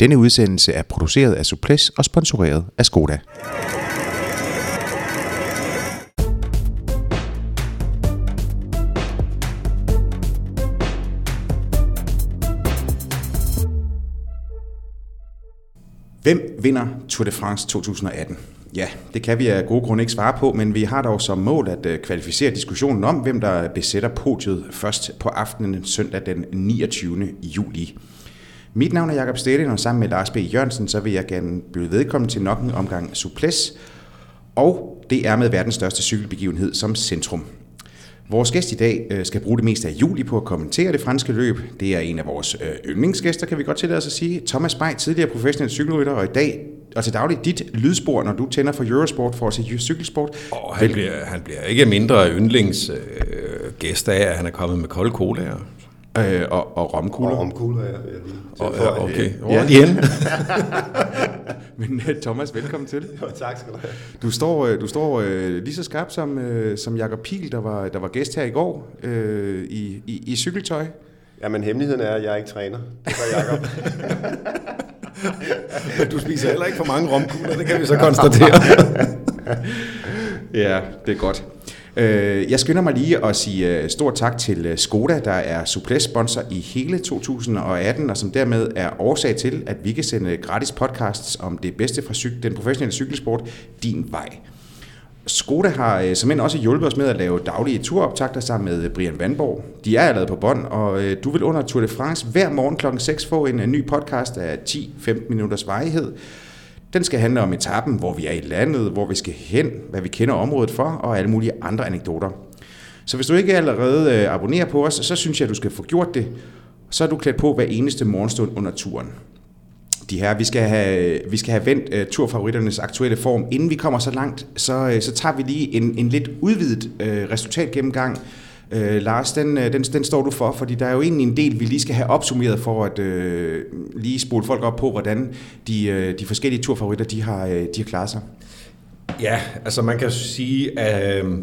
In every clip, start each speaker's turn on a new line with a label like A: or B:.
A: Denne udsendelse er produceret af Suples og sponsoreret af Skoda. Hvem vinder Tour de France 2018? Ja, det kan vi af gode grunde ikke svare på, men vi har dog som mål at øh, kvalificere diskussionen om, hvem der besætter podiet først på aftenen søndag den 29. juli. Mit navn er Jakob Stedin, og sammen med Lars B. Jørgensen, så vil jeg gerne byde vedkommen til nok en omgang Suples, og det er med verdens største cykelbegivenhed som centrum. Vores gæst i dag øh, skal bruge det meste af juli på at kommentere det franske løb. Det er en af vores øh, yndlingsgæster, kan vi godt tillade os at sige. Thomas Bay, tidligere professionel cykelrytter, og i dag og til daglig dit lydspor, når du tænder for Eurosport for at se cykelsport.
B: Og han, bliver, han bliver ikke mindre yndlingsgæst øh, af, at han er kommet med kolde colaer.
A: Øh, og, og romkugler.
C: Og romkugler, ja.
B: Og, ja, okay. Hvor ja. igen?
A: Men øh, Thomas, velkommen til.
C: Jo, tak skal du have.
A: Du står, øh, du står øh, lige så skarp som, øh, som Jakob Pil, der var, der var gæst her i går øh, i, i, i cykeltøj.
C: Jamen, hemmeligheden er, at jeg ikke træner. Det var Jakob.
B: du spiser heller ikke for mange romkugler, det kan vi så konstatere.
A: ja, det er godt. Øh, jeg skynder mig lige at sige øh, stort tak til øh, Skoda, der er Suples-sponsor i hele 2018, og som dermed er årsag til, at vi kan sende gratis podcasts om det bedste fra den professionelle cykelsport din vej. Skoda har som end også hjulpet os med at lave daglige turoptagter sammen med Brian Vandborg. De er allerede på bånd, og du vil under Tour de France hver morgen kl. 6 få en ny podcast af 10-15 minutters varighed, den skal handle om etappen, hvor vi er i landet, hvor vi skal hen, hvad vi kender området for, og alle mulige andre anekdoter. Så hvis du ikke allerede øh, abonnerer på os, så synes jeg, at du skal få gjort det. Så er du klædt på hver eneste morgenstund under turen. De her, vi skal have, vi skal have vendt øh, uh, turfavoritternes aktuelle form. Inden vi kommer så langt, så, uh, så tager vi lige en, en lidt udvidet uh, resultatgennemgang Øh, Lars, den, øh, den, den står du for, fordi der er jo egentlig en del, vi lige skal have opsummeret for at øh, lige spole folk op på, hvordan de, øh, de forskellige turfavoritter de har, øh, de har klaret sig.
B: Ja, altså man kan sige, at øh,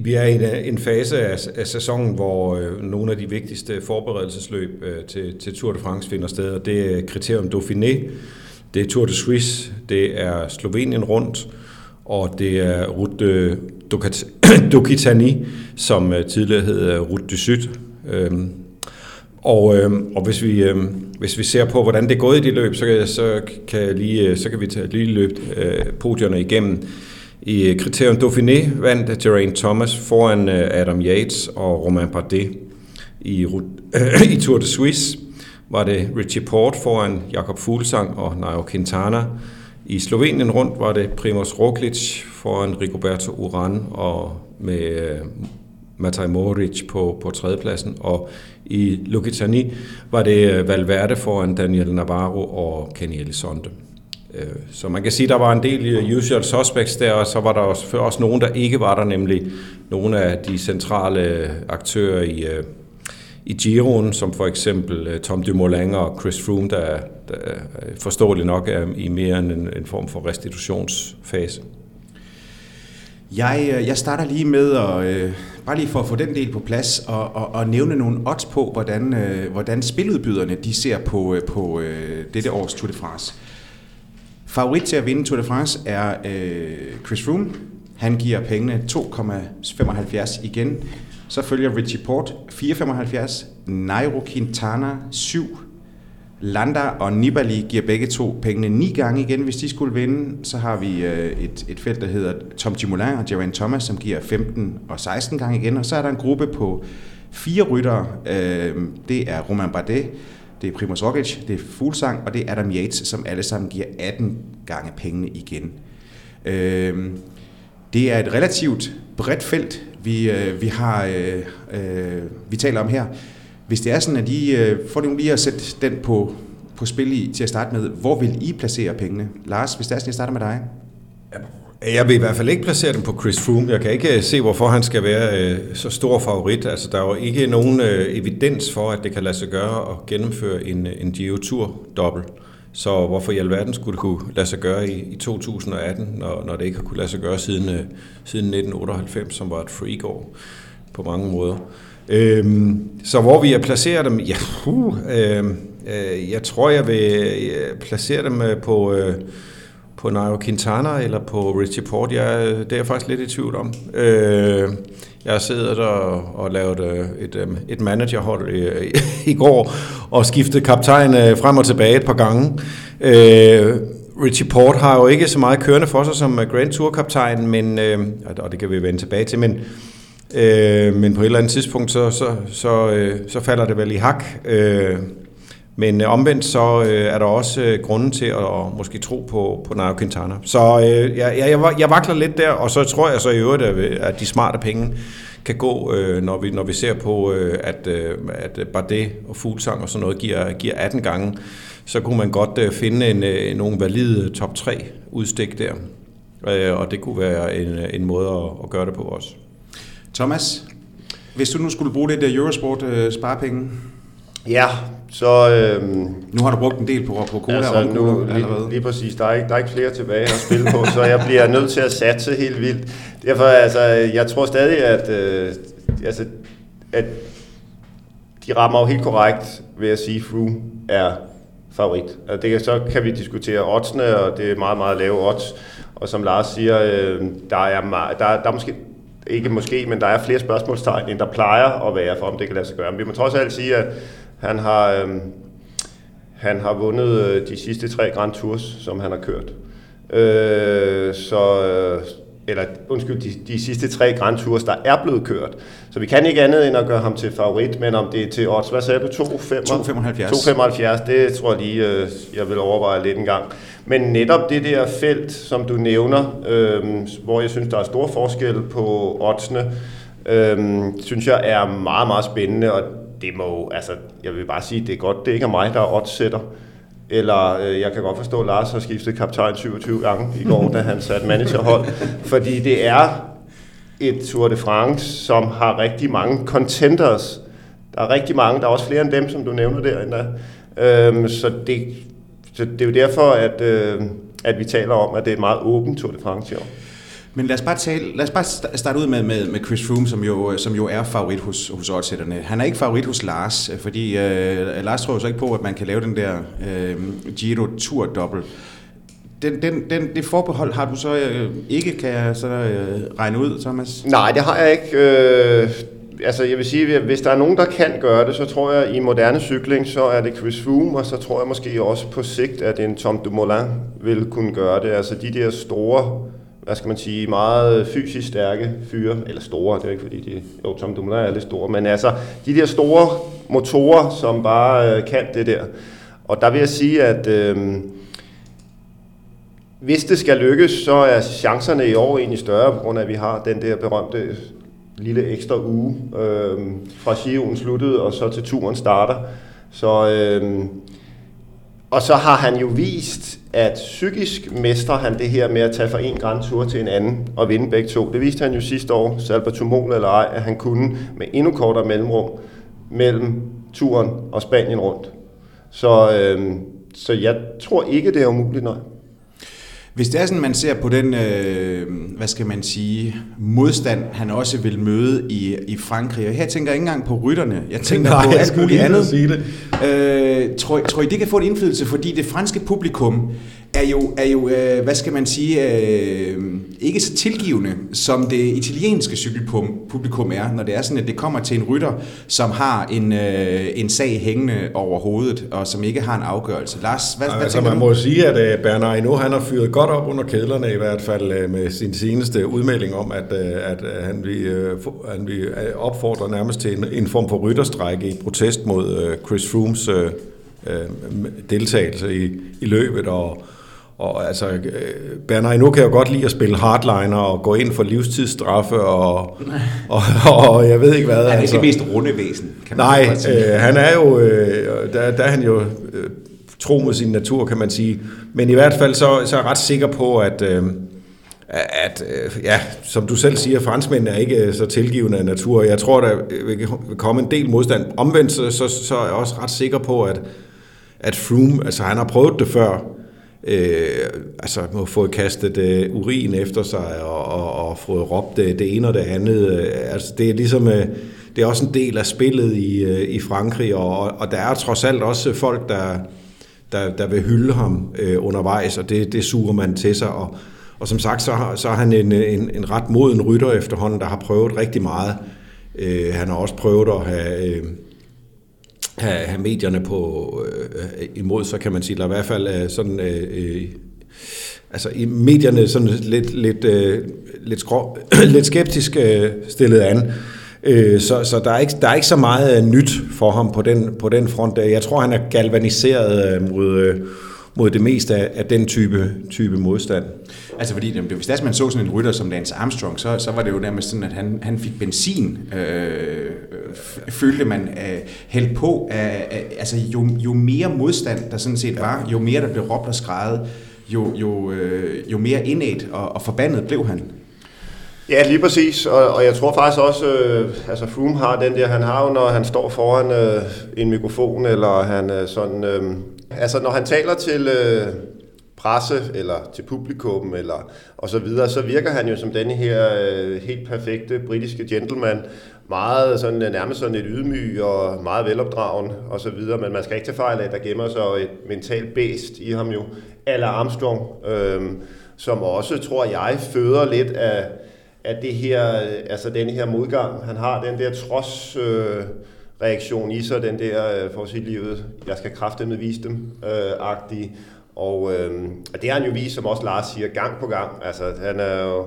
B: vi er i en, en fase af, af sæsonen, hvor øh, nogle af de vigtigste forberedelsesløb øh, til, til Tour de France finder sted, og det er Criterium Dauphiné, det er Tour de Suisse, det er Slovenien rundt, og det er Route Ducitani, som øh, tidligere hed øh, Route du Sud. Øhm, og, øhm, og hvis, vi, øhm, hvis vi ser på, hvordan det er gået i de løb, så, så, kan, lige, øh, så kan vi tage lige løb podierne igennem. I Criterium Dauphiné vandt Geraint Thomas foran Adam Yates og Romain Bardet. I, i Tour de Suisse var det Richie Port foran Jakob Fuglsang og Nairo Quintana. I Slovenien rundt var det Primoz Roglic foran Rigoberto Uran og med øh, Matej Moric på, på tredjepladsen, og i Lukitani var det øh, Valverde foran Daniel Navarro og Kenny Elizonde. Øh, så man kan sige, at der var en del usual suspects der, og så var der også, også nogen, der ikke var der, nemlig nogle af de centrale aktører i, i Giroen, som for eksempel Tom Dumoulin og Chris Froome, der, der forståeligt nok er i mere end en, en form for restitutionsfase.
A: Jeg, øh, jeg starter lige med at, øh, bare lige for at få den del på plads, og, og, og nævne nogle odds på, hvordan, øh, hvordan spiludbyderne de ser på, øh, på øh, dette års Tour de France. Favorit til at vinde Tour de France er øh, Chris Froome. Han giver pengene 2,75 igen. Så følger Richie Port 4,75, Nairo Quintana 7, Landa og Nibali giver begge to pengene ni gange igen, hvis de skulle vinde. Så har vi øh, et, et felt, der hedder Tom Dumoulin og Geraint Thomas, som giver 15 og 16 gange igen. Og så er der en gruppe på fire ryttere. Øh, det er Roman Bardet, det er Primoz Roglic, det er Fuglsang, og det er Adam Yates, som alle sammen giver 18 gange pengene igen. Øh, det er et relativt bredt felt, vi, øh, vi, har, øh, øh, vi taler om her. Hvis det er sådan, at I øh, får nu lige at sætte den på, på spil i, til at starte med, hvor vil I placere pengene? Lars, hvis det er sådan, jeg starter med dig.
B: Jeg vil i hvert fald ikke placere dem på Chris Froome. Jeg kan ikke øh, se, hvorfor han skal være øh, så stor favorit. Altså, der er jo ikke nogen øh, evidens for, at det kan lade sig gøre at gennemføre en, øh, en Giro Tour dobbelt. Så hvorfor i alverden skulle det kunne lade sig gøre i, i 2018, når, når det ikke har kunne lade sig gøre siden, øh, siden 1998, som var et freak-år på mange måder. Øhm, så hvor vi er placerer dem, ja, uh, øhm, øh, jeg tror, jeg vil øh, placere dem øh, på, øh, på Nairo Quintana eller på Richie Port. Jeg, det er jeg faktisk lidt i tvivl om. Øh, jeg sidder der og, lavet øh, et, øhm, et managerhold i, i går og skiftet kaptajn frem og tilbage et par gange. Øh, Richie Port har jo ikke så meget kørende for sig som Grand Tour-kaptajn, men, øh, og det kan vi vende tilbage til, men, øh, men på et eller andet tidspunkt, så, så, så, øh, så falder det vel i hak. Øh, men øh, omvendt så øh, er der også øh, grunden til at, at måske tro på, på Nairo Quintana. Så øh, jeg, jeg, jeg vakler lidt der, og så tror jeg så i øvrigt, at de smarte penge kan gå, øh, når, vi, når vi ser på, øh, at, øh, at Bardet og Fuglsang og sådan noget giver, giver 18 gange, så kunne man godt øh, finde en, øh, nogle valide top 3 udstik der. Øh, og det kunne være en, en måde at, at gøre det på også.
A: Thomas, hvis du nu skulle bruge lidt Eurosport øh, sparepenge,
C: Ja, så... Øhm,
A: nu har du brugt en del på, på cola
C: altså,
A: og
C: nu, lige, lige præcis. Der er, ikke, der er ikke flere tilbage at spille på, så jeg bliver nødt til at satse helt vildt. Derfor, altså, jeg tror stadig, at, øh, altså, at de rammer jo helt korrekt ved at sige, at Froome er favorit. Altså, det så kan vi diskutere oddsene, og det er meget, meget lave odds. Og som Lars siger, øh, der, er der, der er måske ikke måske, men der er flere spørgsmålstegn, end der plejer at være for, om det kan lade sig gøre. Men vi må trods alt sige, at han har, øh, han har vundet øh, de sidste tre Grand Tours, som han har kørt. Øh, så, øh, eller undskyld, de, de sidste tre Grand Tours, der er blevet kørt. Så vi kan ikke andet end at gøre ham til favorit, men om det er til odds, hvad sagde du, 2,75? 2,75, det tror jeg lige, øh, jeg vil overveje lidt en gang. Men netop det der felt, som du nævner, øh, hvor jeg synes, der er stor forskel på oddsene, øh, synes jeg er meget, meget spændende, og det må, altså, jeg vil bare sige, det er godt, det ikke er mig, der er oddsetter. Eller øh, jeg kan godt forstå, at Lars har skiftet kaptajn 27 gange i går, da han satte managerhold. Fordi det er et Tour de France, som har rigtig mange contenders. Der er rigtig mange, der er også flere end dem, som du nævner der endda. Øhm, så, det, så det er jo derfor, at, øh, at vi taler om, at det er et meget åbent Tour de France i år.
A: Men lad os bare, tale, lad os bare starte ud med, med, med Chris Froome, som jo, som jo er favorit hos, hos oddsætterne. Han er ikke favorit hos Lars, fordi øh, Lars tror så ikke på, at man kan lave den der øh, Giro Tour dobbelt. Den, den, den, det forbehold har du så øh, ikke, kan jeg så øh, regne ud, Thomas?
C: Nej, det har jeg ikke. Øh, altså jeg vil sige, hvis der er nogen, der kan gøre det, så tror jeg, i moderne cykling, så er det Chris Froome, og så tror jeg måske også på sigt, at en Tom Dumoulin vil kunne gøre det. Altså de der store hvad skal man sige, meget fysisk stærke fyre, eller store, det er ikke fordi de, jo, Tom Dumoulin er lidt store, men altså de der store motorer, som bare øh, kan det der. Og der vil jeg sige, at øh, hvis det skal lykkes, så er chancerne i år egentlig større, på grund af, at vi har den der berømte lille ekstra uge øh, fra Giroen sluttede, og så til turen starter. Så, øh, og så har han jo vist, at psykisk mestrer han det her med at tage fra en Grand Tour til en anden og vinde begge to. Det viste han jo sidste år, Salvatumol eller ej, at han kunne med endnu kortere mellemrum mellem turen og Spanien rundt. Så, øh, så jeg tror ikke, det er umuligt, nej.
A: Hvis det er sådan, man ser på den, øh, hvad skal man sige, modstand, han også vil møde i, i Frankrig, og her tænker jeg ikke engang på rytterne, jeg tænker Nej, på alt muligt andet. Sige det. Øh, tror, tror I, det kan få en indflydelse, fordi det franske publikum er jo, er jo øh, hvad skal man sige, øh, ikke så tilgivende, som det italienske cykelpublikum er, når det er sådan, at det kommer til en rytter, som har en, øh, en sag hængende over hovedet, og som ikke har en afgørelse. Lars, hvad,
B: altså, hvad man du? må sige, at uh, Bernard Hinault, han har fyret godt op under kædlerne i hvert fald uh, med sin seneste udmelding om, at, uh, at uh, han vil, uh, han vil opfordre nærmest til en, en form for rytterstrække i protest mod uh, Chris Froomes uh, uh, deltagelse i, i løbet, og og altså, øh, Bernard nu kan jo godt lide at spille hardliner og gå ind for livstidsstraffe og, og, og, og jeg ved ikke hvad. Han
A: er altså. ikke det mest runde væsen,
B: kan man Nej, øh, han er jo, øh, der, der er han jo øh, tro mod sin natur, kan man sige. Men i hvert fald så, så er jeg ret sikker på, at, øh, at øh, ja, som du selv siger, franskmændene er ikke så tilgivende af natur. Jeg tror, der vil komme en del modstand. Omvendt så, så, så er jeg også ret sikker på, at, at Froome, altså han har prøvet det før, øh, altså må få kastet øh, urin efter sig og, og, og få råbt det, det ene og det andet. Øh, altså det er ligesom, øh, det er også en del af spillet i, øh, i Frankrig, og, og der er trods alt også folk, der, der, der vil hylde ham øh, undervejs, og det, det suger man til sig. Og, og som sagt, så, så er han en, en, en ret moden rytter efterhånden, der har prøvet rigtig meget. Øh, han har også prøvet at have... Øh, have, have medierne på øh, imod, så kan man sige, eller i hvert fald øh, sådan øh, øh, altså i medierne sådan lidt, lidt, øh, lidt, skrå, lidt skeptisk øh, stillet an. Øh, så så der, er ikke, der er ikke så meget øh, nyt for ham på den, på den front. Jeg tror, han er galvaniseret øh, mod, øh, mod det meste af, af den type, type modstand.
A: Altså fordi, det, hvis man så sådan en rytter som Lance Armstrong, så, så var det jo nærmest sådan, at han, han fik benzin, øh, følte man øh, hældt på. Af, af, altså jo, jo mere modstand der sådan set var, jo mere der blev råbt og skrejet, jo, jo, øh, jo mere indædt og, og forbandet blev han.
C: Ja, lige præcis, og, og jeg tror faktisk også, øh, altså Froome har den der, han har jo, når han står foran øh, en mikrofon, eller han øh, sådan, øh, altså når han taler til øh, presse, eller til publikum, eller og så videre, så virker han jo som denne her øh, helt perfekte britiske gentleman, meget sådan, øh, nærmest sådan et ydmyg og meget velopdragen og så videre, men man skal ikke tage fejl af, at der gemmer sig et mentalt bæst i ham jo, Alla Armstrong, øh, som også, tror jeg, føder lidt af, af det her, øh, altså den her modgang. Han har. Den der trods øh, reaktion i sig, den der, øh, for at sige livet, jeg skal med vise dem, øh, agtig. Og øh, det har han jo vist, som også Lars siger, gang på gang. Altså, han er jo,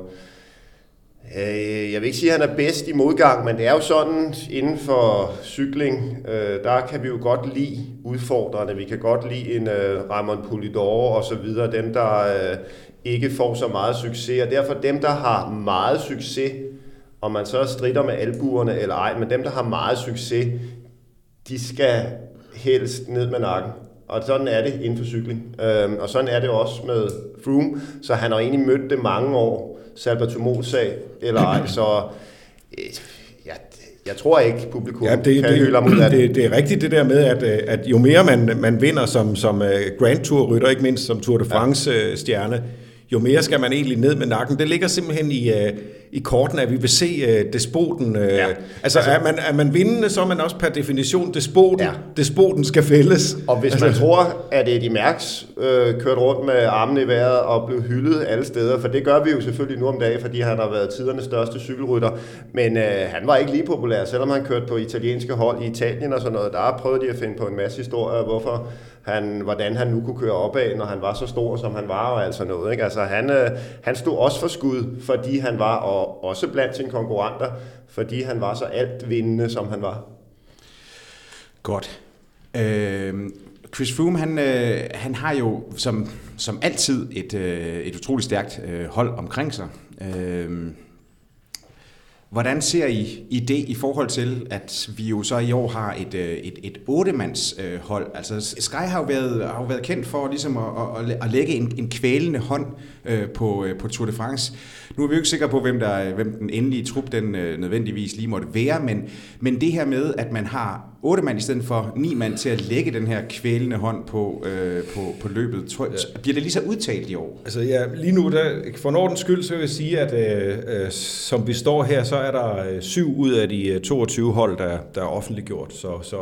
C: øh, jeg vil ikke sige, at han er bedst i modgang, men det er jo sådan, inden for cykling, øh, der kan vi jo godt lide udfordrende. Vi kan godt lide en øh, Ramon Polidor og så videre, dem der øh, ikke får så meget succes. Og derfor dem, der har meget succes, om man så strider med albuerne eller ej, men dem, der har meget succes, de skal helst ned med nakken. Og sådan er det inden for cykling. Øhm, og sådan er det også med Froome. Så han har egentlig mødt det mange år, Salvator eller ej. Så øh, ja, jeg tror ikke, publikum ja, det, kan det, hylde ham ud af
B: det. det. Det er rigtigt det der med, at, øh, at jo mere man, man vinder som, som øh, Grand Tour-rytter, ikke mindst som Tour de France-stjerne, jo mere skal man egentlig ned med nakken. Det ligger simpelthen i, i korten, at vi vil se uh, despoten. Uh, ja. altså, altså er, man, er man vindende, så er man også per definition despoten. Ja. Despoten skal fældes.
C: Og hvis altså, man tror, at Eddie Merckx uh, kørte rundt med armene i vejret og blev hyldet alle steder, for det gør vi jo selvfølgelig nu om dagen, fordi han har været tidernes største cykelrytter, men uh, han var ikke lige populær, selvom han kørte på italienske hold i Italien og sådan noget. Der prøvede de at finde på en masse historier, hvorfor han, hvordan han nu kunne køre opad, når han var så stor, som han var, og altså noget. Ikke? Altså, han, øh, han stod også for skud, fordi han var, og også blandt sine konkurrenter, fordi han var så altvindende, som han var.
A: Godt. Øh, Chris Froome, han, øh, han har jo som, som altid et, øh, et utroligt stærkt øh, hold omkring sig. Øh, Hvordan ser I, I det i forhold til, at vi jo så i år har et, øh, et, et otte-mands øh, hold? Altså Sky har jo været, har jo været kendt for ligesom at, at, at lægge en, en kvælende hånd øh, på, øh, på Tour de France. Nu er vi jo ikke sikre på, hvem, der, hvem den endelige trup den øh, nødvendigvis lige måtte være, men, men det her med, at man har otte mand i stedet for ni mand til at lægge den her kvælende hånd på, øh, på, på løbet. Tror, ja. Bliver det lige så udtalt i år?
B: Altså ja, lige nu, der, for Nordens skyld, så vil jeg sige, at øh, øh, som vi står her, så er der øh, syv ud af de 22 øh, hold, der, der er offentliggjort. Så, så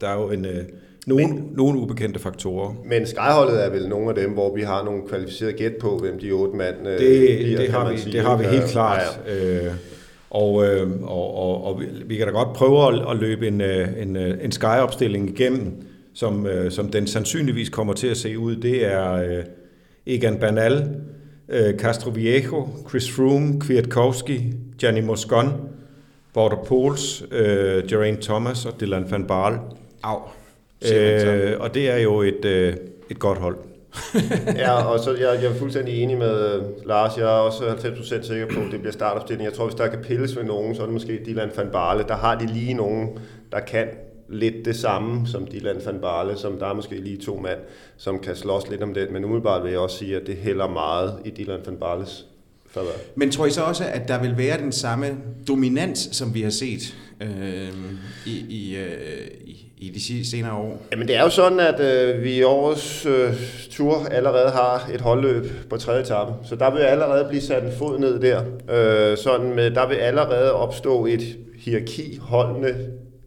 B: der er jo en... Øh, nogle, men, nogle ubekendte faktorer.
C: Men skyholdet er vel nogle af dem, hvor vi har nogle kvalificerede gæt på, hvem de otte mand
B: øh, det, bliver, det, har vi, sige. det har vi helt klart. Ja, ja. Øh, og, øh, og, og, og vi kan da godt prøve at, at løbe en, øh, en, øh, en Sky-opstilling igennem, som, øh, som den sandsynligvis kommer til at se ud. Det er øh, Egan Bernal, øh, Castro Viejo, Chris Froome, Kwiatkowski, Gianni Moscon, Border Pols, øh, Geraint Thomas og Dylan van Baal.
A: Au.
B: Øh, og det er jo et, øh, et godt hold
C: ja, og så jeg, jeg er fuldstændig enig med øh, Lars. Jeg er også 90% sikker på, at det bliver startopstilling. Jeg tror, hvis der kan pilles ved nogen, så er det måske Dylan van Barle. Der har de lige nogen, der kan lidt det samme som Dylan van Barle, som der er måske lige to mand, som kan slås lidt om det. Men umiddelbart vil jeg også sige, at det hælder meget i Dylan van Barles favør.
A: Men tror I så også, at der vil være den samme dominans, som vi har set øh, i, i, øh, i i de senere år?
C: Jamen det er jo sådan, at øh, vi i årets øh, tur allerede har et holdløb på tredje etape. Så der vil allerede blive sat en fod ned der. Øh, sådan med, der vil allerede opstå et hierarki holdene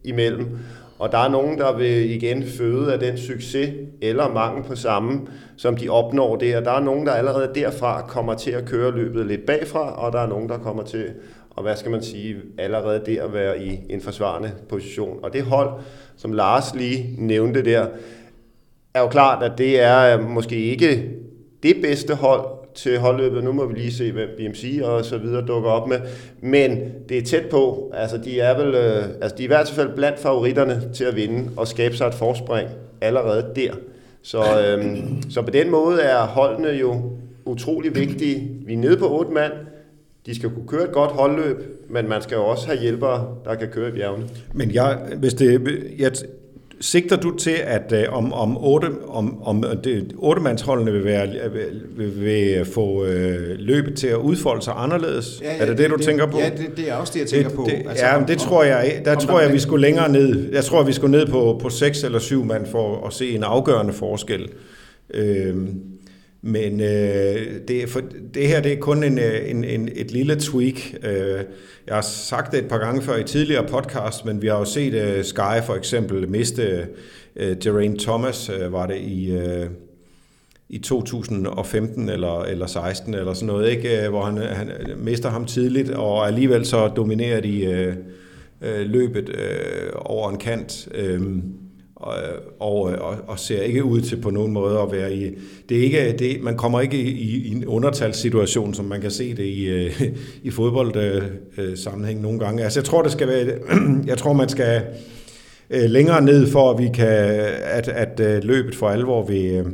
C: imellem. Og der er nogen, der vil igen føde af den succes eller mangel på samme, som de opnår der. Der er nogen, der allerede derfra kommer til at køre løbet lidt bagfra, og der er nogen, der kommer til og hvad skal man sige, allerede der at være i en forsvarende position. Og det hold, som Lars lige nævnte der, er jo klart, at det er øh, måske ikke det bedste hold til holdløbet. Nu må vi lige se, hvem BMC og så videre dukker op med. Men det er tæt på. Altså, de er vel, øh, altså, de er i hvert fald blandt favoritterne til at vinde og skabe sig et forspring allerede der. Så, øhm, så på den måde er holdene jo utrolig vigtige. Vi er nede på otte mand. De skal kunne køre et godt holdløb, men man skal jo også have hjælpere, der kan køre i bjergene.
B: Men jeg, hvis det, jeg, Sigter du til, at uh, om, om, otte, om, om det, ottemandsholdene vil, være, vil, vil få uh, løbet til at udfolde sig anderledes? Ja, ja, er det det, du
A: det,
B: tænker på?
A: Ja, det, det er også det, jeg tænker det, på.
B: Det, altså, ja, om, det tror jeg, der tror jeg, vi skulle længere ned. Jeg tror, vi skulle ned på, på seks eller syv mand for at se en afgørende forskel. Uh, men øh, det, for, det her det er kun en, øh, en, en, et lille tweak. Øh, jeg har sagt det et par gange før i tidligere podcast, men vi har jo set øh, Sky for eksempel miste øh, Geraint Thomas, øh, var det i... Øh, i 2015 eller, eller 16 eller sådan noget, ikke? Øh, hvor han, han mister ham tidligt, og alligevel så dominerer de øh, øh, løbet øh, over en kant. Øh, og, øh, øh, og, og, ser ikke ud til på nogen måde at være i... Det er ikke, det, man kommer ikke i, i en undertalssituation, som man kan se det i, øh, i fodboldsammenhæng nogle gange. Altså jeg tror, det skal være... Jeg tror, man skal længere ned, for at vi kan... At, at løbet for alvor vil,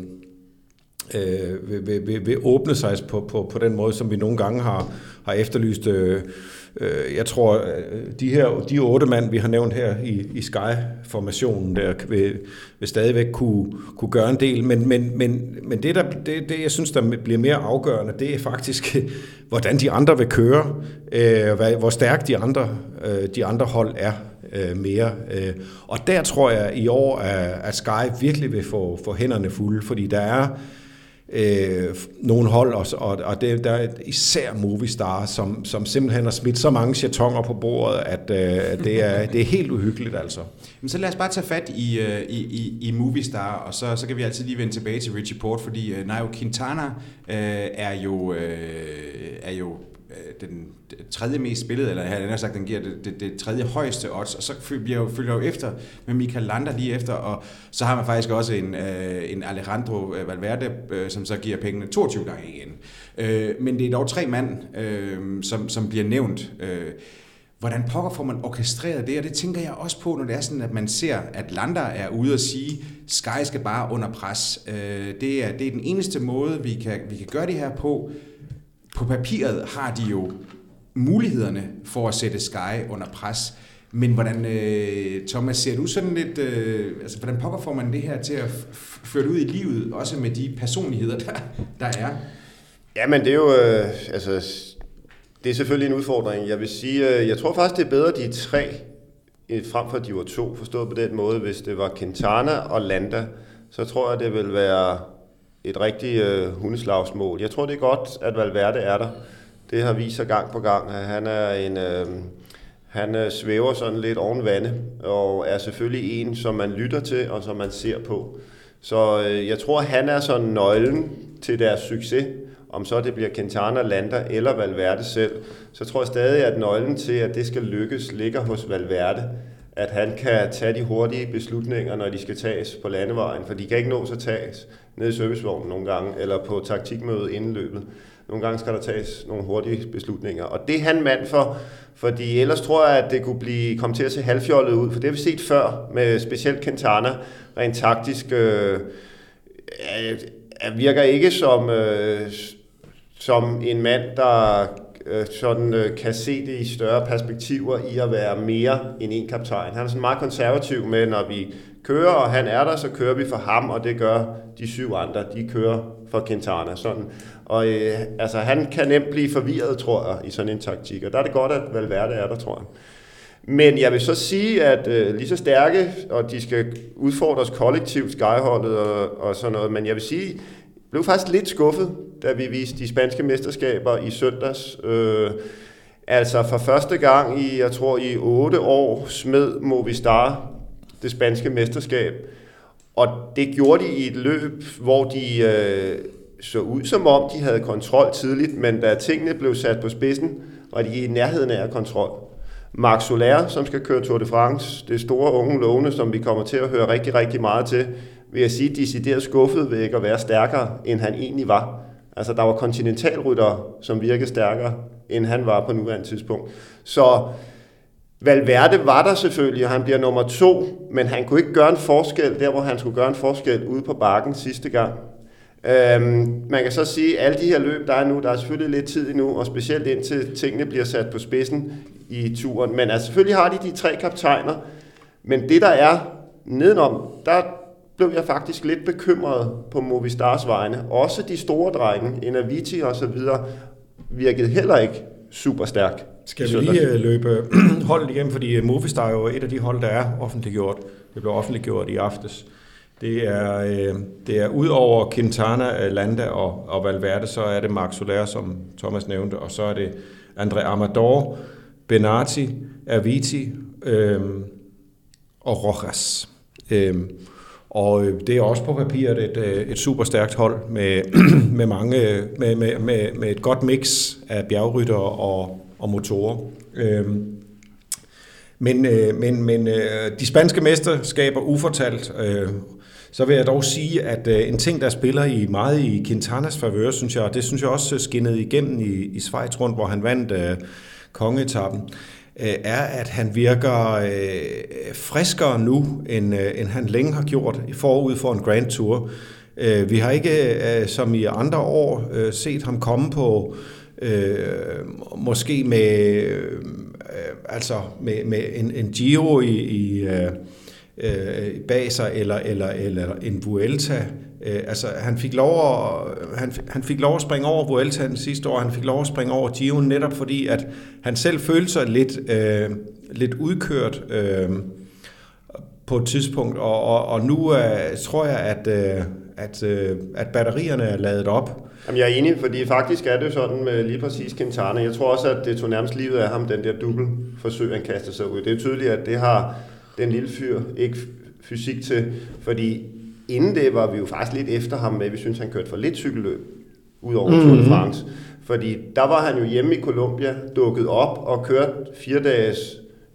B: øh, vil, vil, vil, vil åbne sig på, på, på den måde, som vi nogle gange har, har efterlyst... Øh, øh jeg tror, øh, de her de otte mand, vi har nævnt her i, i Sky-formationen, der vil, vil stadigvæk kunne, kunne gøre en del. Men, men, men, men det, der, det, det, jeg synes, der bliver mere afgørende, det er faktisk, hvordan de andre vil køre, øh, hvad, hvor stærkt de andre, øh, de andre hold er mere. Og der tror jeg i år, at Sky virkelig vil få, få hænderne fulde, fordi der er øh, nogle hold, og, og, og det, der er især Movistar, som, som simpelthen har smidt så mange chatonger på bordet, at øh, det, er, det er helt uhyggeligt altså.
A: Men så lad os bare tage fat i, øh, i, i, i Movistar, og så, så kan vi altid lige vende tilbage til Richie Port, fordi øh, Nairo Quintana øh, er jo, øh, er jo Øh, den tredje mest spillede, eller han har sagt, den giver det, det, det tredje højeste odds, og så følger jo, følger jo efter med Michael Lander lige efter, og så har man faktisk også en, øh, en Alejandro øh, Valverde, øh, som så giver pengene 22 gange igen. Øh, men det er dog tre mand, øh, som, som bliver nævnt. Øh, Hvordan pokker får man orkestreret det? Og det tænker jeg også på, når det er sådan, at man ser, at Lander er ude og sige, Sky skal bare under pres. Øh, det, er, det er den eneste måde, vi kan, vi kan gøre det her på på papiret har de jo mulighederne for at sætte Sky under pres. Men hvordan, øh, Thomas, ser du sådan lidt, øh, altså hvordan pokker får man det her til at føre det ud i livet, også med de personligheder, der, der er?
C: Ja, men det er jo, øh, altså, det er selvfølgelig en udfordring. Jeg vil sige, øh, jeg tror faktisk, det er bedre, de er tre, øh, frem for de var to, forstået på den måde. Hvis det var Quintana og Landa, så tror jeg, det vil være et rigtigt øh, hundeslagsmål. Jeg tror, det er godt, at Valverde er der. Det har vist sig gang på gang, at han er en... Øh, han øh, svæver sådan lidt oven vande, og er selvfølgelig en, som man lytter til, og som man ser på. Så øh, jeg tror, han er sådan nøglen til deres succes. Om så det bliver Quintana, Landa eller Valverde selv, så tror jeg stadig, at nøglen til, at det skal lykkes, ligger hos Valverde at han kan tage de hurtige beslutninger, når de skal tages på landevejen, for de kan ikke nå at tages nede i servicevognen nogle gange, eller på taktikmødet inden løbet. Nogle gange skal der tages nogle hurtige beslutninger, og det er han mand for, fordi ellers tror jeg, at det kunne blive, komme til at se halvfjollet ud, for det har vi set før med specielt Quintana, rent taktisk, øh, virker ikke som, øh, som en mand, der Øh, sådan, øh, kan se det i større perspektiver i at være mere end en kaptajn. Han er sådan meget konservativ med, når vi kører, og han er der, så kører vi for ham, og det gør de syv andre, de kører for Quintana. Sådan. Og øh, altså, han kan nemt blive forvirret, tror jeg, i sådan en taktik, og der er det godt, at Valverde er der, tror jeg. Men jeg vil så sige, at øh, lige så stærke, og de skal udfordres kollektivt, skyholdet og, og sådan noget, men jeg vil sige, blev faktisk lidt skuffet, da vi viste de spanske mesterskaber i søndags. Øh, Altså for første gang i, jeg tror i otte år, smed Movistar det spanske mesterskab. Og det gjorde de i et løb, hvor de øh, så ud som om, de havde kontrol tidligt, men da tingene blev sat på spidsen, var de i nærheden af kontrol. Marc Soler, som skal køre Tour de France, det store unge lovende, som vi kommer til at høre rigtig, rigtig meget til, vil jeg sige, decideret skuffet ved ikke at være stærkere, end han egentlig var. Altså, der var kontinentalryttere, som virkede stærkere, end han var på nuværende tidspunkt. Så Valverde var der selvfølgelig, og han bliver nummer to, men han kunne ikke gøre en forskel der, hvor han skulle gøre en forskel ude på bakken sidste gang. Øhm, man kan så sige, at alle de her løb, der er nu, der er selvfølgelig lidt tid endnu, og specielt indtil tingene bliver sat på spidsen i turen. Men altså, selvfølgelig har de de tre kaptajner, men det der er nedenom, der blev jeg faktisk lidt bekymret på Movistars vegne. Også de store drenge, Enaviti og så videre, virkede heller ikke super stærk.
B: Skal vi lige øh, løbe holdet igennem, fordi øh, Movistar er jo et af de hold, der er offentliggjort. Det blev offentliggjort i aftes. Det er, øh, det er ud over Quintana, Landa og, og Valverde, så er det Marc Soler, som Thomas nævnte, og så er det André Amador, Benati, Aviti øh, og Rojas. Øh, og øh, det er også på papiret et, øh, et super stærkt hold med, med, mange, med, med, med, med et godt mix af bjergrytter og, og motorer. Øhm, men, øh, men, men de spanske mesterskaber ufortalt, så vil jeg dog sige, at en ting, der spiller i meget i Quintanas favør, synes jeg, og det synes jeg også skinnede igennem i, i Schweiz rundt, hvor han vandt kongeetappen, Øh, er, at han virker øh, friskere nu, end, øh, end han længe har gjort forud for en Grand Tour. Øh, vi har ikke, øh, som i andre år, øh, set ham komme på måske med, altså med, med en, en Giro i, i bag sig, eller, eller, eller en Vuelta Øh, altså, han fik, lov at, han, han fik lov at springe over Vueltaen sidste år, han fik lov at springe over Gio, netop fordi, at han selv følte sig lidt, øh, lidt udkørt øh, på et tidspunkt, og, og, og nu øh, tror jeg, at, øh, at, øh, at batterierne er ladet op.
C: Jamen, jeg er enig, fordi faktisk er det sådan med lige præcis Quintana. Jeg tror også, at det tog nærmest livet af ham, den der dubbel forsøg, han kastede sig ud. Det er tydeligt, at det har den lille fyr ikke fysik til, fordi inden det var vi jo faktisk lidt efter ham med, vi synes, han kørte for lidt cykelløb ud over mm-hmm. Tour de France. Fordi der var han jo hjemme i Colombia, dukket op og kørt fire dages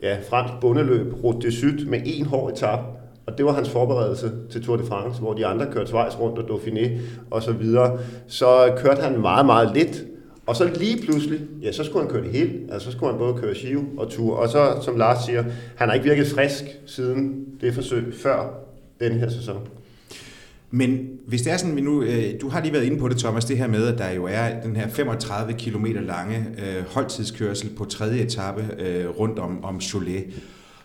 C: ja, fransk bundeløb, Route de Syd, med en hård etap. Og det var hans forberedelse til Tour de France, hvor de andre kørte Schweiz rundt og Dauphiné og så videre. Så kørte han meget, meget lidt. Og så lige pludselig, ja, så skulle han køre det hele. Altså, så skulle han både køre Giro og Tour. Og så, som Lars siger, han har ikke virket frisk siden det forsøg før den her sæson.
A: Men hvis det er sådan, vi nu, øh, du har lige været inde på det, Thomas, det her med, at der jo er den her 35 km lange øh, holdtidskørsel på tredje etape øh, rundt om, om Cholet.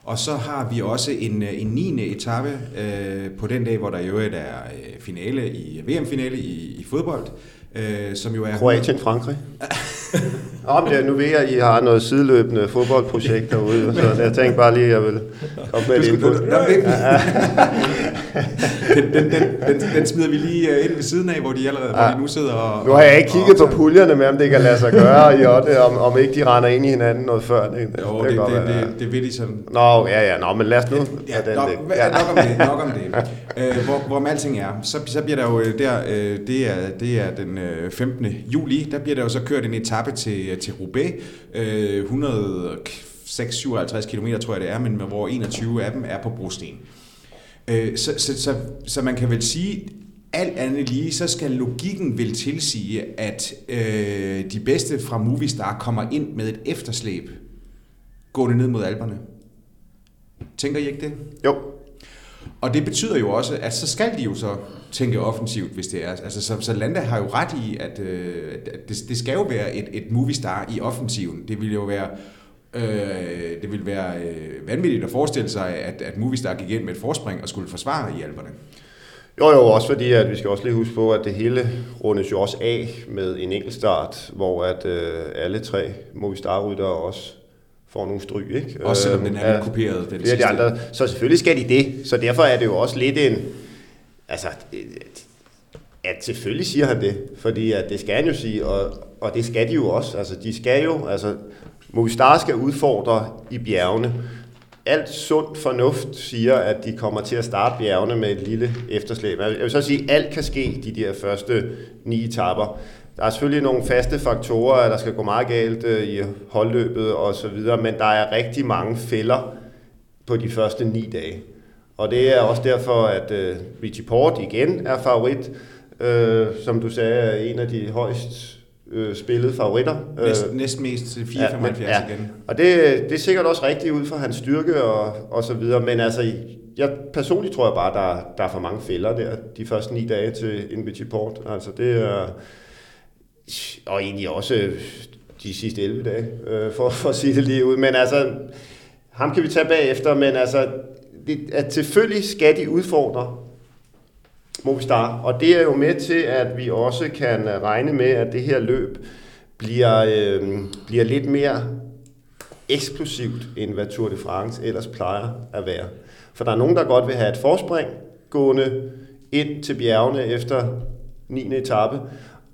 A: Og så har vi også en, en 9. etape øh, på den dag, hvor der jo er øh, finale i VM-finale i, i fodbold
C: øh, som jo er... Kroatien-Frankrig. Om det, nu ved jeg, at I har noget sideløbende fodboldprojekt derude, så jeg tænkte bare lige, at jeg vil komme med et input.
A: Den, den, den, den, den smider vi lige øh, ind ved siden af, hvor de allerede hvor de nu sidder og...
C: Nu har jeg ikke kigget på puljerne med, om det kan lade sig gøre i Otte, om, om ikke de render ind i hinanden noget før.
A: Det, jo, det, det, det, det, det vil de sådan...
C: Nå, ja, ja, nå, men lad os nu...
A: Ja, nok, ja. nok om det, nok om det. Øh, hvor, hvor alting er, så, så bliver der jo øh, der, øh, det, er, det er den 15. juli, der bliver der jo så kørt en etape til, til Roubaix, øh, 156 km tror jeg det er, men hvor 21 af dem er på brosten. Øh, så, så, så, så man kan vel sige, alt andet lige, så skal logikken vel tilsige, at øh, de bedste fra Movistar kommer ind med et efterslæb gående ned mod alberne. Tænker I ikke det?
C: Jo.
A: Og det betyder jo også, at så skal de jo så tænke offensivt, hvis det er. Altså, så, så Landa har jo ret i, at, øh, at det, det skal jo være et, et movie star i offensiven. Det vil jo være Øh, det vil være øh, vanvittigt at forestille sig, at, at Movistar gik ind med et forspring og skulle forsvare i alberne.
C: Jo, jo, også fordi, at vi skal også lige huske på, at det hele rundes jo også af med en enkelt start, hvor at øh, alle tre Movistar-ryttere også får nogle stryg. Ikke?
A: Også selvom den er ja, kuperet.
C: Den det er de andre. Så selvfølgelig skal de det. Så derfor er det jo også lidt en... Altså, at selvfølgelig siger han det, fordi at det skal han jo sige, og, og det skal de jo også. Altså, de skal jo, altså, Movistar skal udfordre i bjergene. Alt sund fornuft siger, at de kommer til at starte bjergene med et lille efterslæb. Jeg vil så sige, at alt kan ske de der første ni etapper. Der er selvfølgelig nogle faste faktorer, der skal gå meget galt øh, i holdløbet og så videre, men der er rigtig mange fælder på de første ni dage. Og det er også derfor, at uh, Richie Port igen er favorit. Uh, som du sagde, er en af de højst uh, spillede favoritter.
A: Næst, næst mest 4,75 ja, ja. igen.
C: Og det, det er sikkert også rigtigt ud fra hans styrke og, og så videre. Men altså, jeg personligt tror jeg bare, der, der er for mange fælder der, de første ni dage til en Richie Port. Altså det er... Og egentlig også de sidste 11 dage, øh, for, for at sige det lige ud. Men altså, ham kan vi tage bagefter, men altså, det, at selvfølgelig skal de udfordre Movistar, og det er jo med til, at vi også kan regne med, at det her løb bliver, øh, bliver lidt mere eksplosivt, end hvad Tour de France ellers plejer at være. For der er nogen, der godt vil have et forspring gående ind til bjergene efter 9. etape,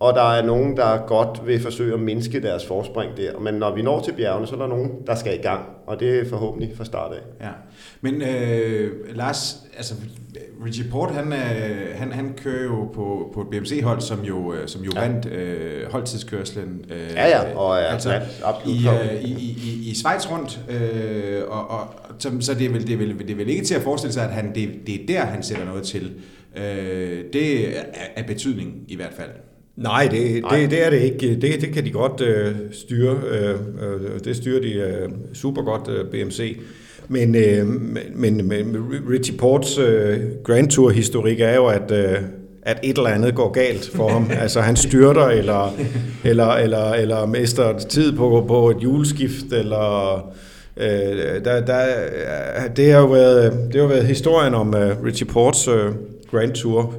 C: og der er nogen, der godt vil forsøge at mindske deres forspring der. Men når vi når til bjergene, så er der nogen, der skal i gang, og det er forhåbentlig fra start af.
A: Ja. Men øh, Lars, altså Richie Port, han, øh, han, han kører jo på, på et BMC-hold, som jo, øh, som jo ja. vandt øh, holdtidskørslen.
C: Øh, ja, ja, og ja, altså,
A: absolut. I, øh, i, i, i Schweiz rundt, øh, og, og, så, så det, er vel, det, er vel, det er vel ikke til at forestille sig, at han, det, det er der, han sætter noget til. Øh, det er, er betydning i hvert fald.
B: Nej, det, Nej. Det, det er det ikke. Det, det kan de godt øh, styre. Øh, øh det styrer de øh, super godt, øh, BMC. Men, øh, men, men Richie Ports øh, Grand Tour-historik er jo, at, øh, at et eller andet går galt for ham. altså han styrter, eller, eller, eller, eller mister tid på, på et juleskift, eller... Øh, der, der, det, har jo været, det har jo været historien om uh, Richie Ports uh, Grand Tour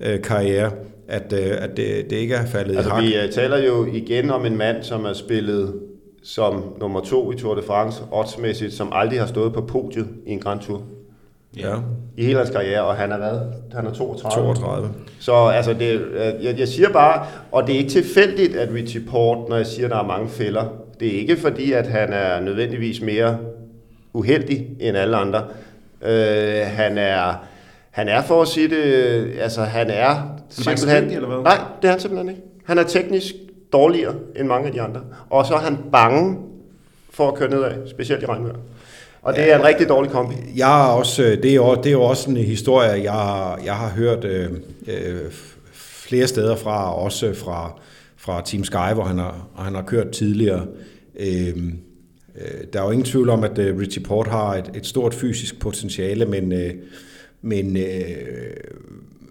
B: uh, karriere at, øh, at det, det ikke er faldet
C: altså,
B: i hak.
C: Vi uh, taler jo igen om en mand, som er spillet som nummer to i Tour de France, oddsmæssigt, som aldrig har stået på podiet i en Grand Tour.
B: Ja.
C: I hele hans karriere, og han er hvad? Han er 32.
B: 32.
C: Så altså, det, øh, jeg, jeg siger bare, og det er ikke tilfældigt, at Richie Port, når jeg siger, at der er mange fælder, det er ikke fordi, at han er nødvendigvis mere uheldig end alle andre. Øh, han er han er for at sige det, altså han er
A: simpelthen... eller hvad?
C: Nej, det er han simpelthen ikke. Han er teknisk dårligere end mange af de andre. Og så er han bange for at køre nedad, specielt i regnvejr. Og det er en rigtig dårlig kombi.
B: Jeg er også, øh, det, er jo, det er jo også en historie, jeg, jeg har hørt øh, øh, flere steder fra, også fra, fra Team Sky, hvor han har, han har kørt tidligere. Øh, øh, der er jo ingen tvivl om, at øh, Richie Port har et, et stort fysisk potentiale, men øh, men øh,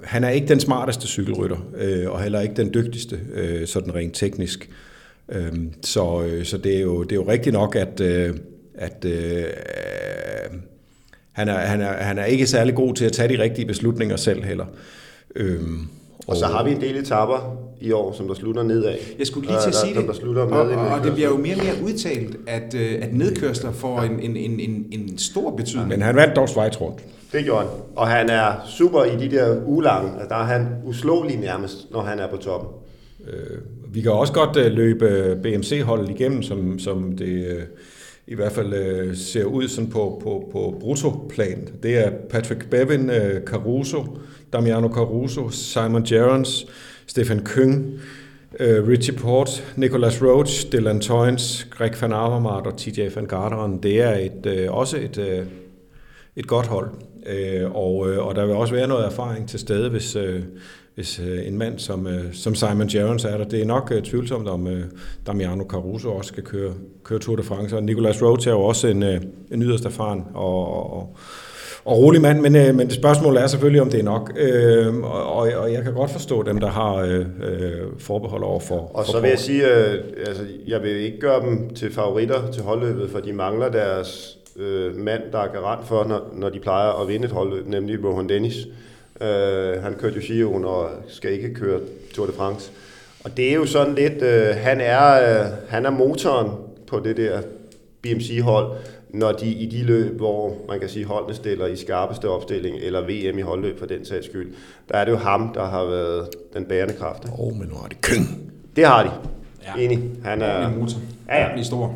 B: han er ikke den smarteste cykelrytter, øh, og heller ikke den dygtigste, øh, sådan rent teknisk. Øh, så, øh, så det er jo det er jo rigtigt nok, at, øh, at øh, han, er, han, er, han er ikke særlig god til at tage de rigtige beslutninger selv heller.
C: Øh, og så har vi en del etapper i år, som der slutter nedad.
A: Jeg skulle lige til at sige der, det. Der slutter og, og, og det bliver jo mere og mere udtalt, at, øh, at nedkørsler får en, en, en, en, en stor betydning.
B: Men han vandt dog Schweiz rundt.
C: Det gjorde han. Og han er super i de der ulange. Altså, der er han uslåelig nærmest, når han er på toppen.
B: Øh, vi kan også godt øh, løbe øh, BMC-holdet igennem, som, som det øh, i hvert fald øh, ser ud sådan på, på, på bruttoplan. Det er Patrick Bevin, øh, Caruso, Damiano Caruso, Simon Gerrans, Stefan Køng, øh, Richie Port, Nicolas Roach, Dylan Toynes, Greg van Avermaet og TJ van Garderen. Det er et, øh, også et, øh, et godt hold. Øh, og, øh, og der vil også være noget erfaring til stede, hvis, øh, hvis øh, en mand som, øh, som Simon Gerrans er der. Det er nok øh, tvivlsomt, om øh, Damiano Caruso også skal køre, køre Tour de France. Og Nicolas Roach er jo også en, øh, en yderst erfaren og, og, og rolig mand, men, øh, men det spørgsmål er selvfølgelig, om det er nok. Øh, og, og jeg kan godt forstå dem, der har øh, forbehold over for
C: Og
B: for
C: så vil jeg sige, øh, altså, jeg vil ikke gøre dem til favoritter til holdløbet, for de mangler deres øh, mand, der er garant for, når, når de plejer at vinde et hold, nemlig Rohan Dennis. Øh, han kørte jo Giroen og skal ikke køre Tour de France. Og det er jo sådan lidt, øh, han, er, øh, han er motoren på det der BMC-hold, når de i de løb, hvor man kan sige holdene stiller i skarpeste opstilling, eller VM i holdløb for den sags skyld, der er det jo ham, der har været den bærende kraft.
B: Åh, oh, men nu har de køng.
C: Det har de. Ja. Enig. Han er...
A: En motor. Ja, ja. stor.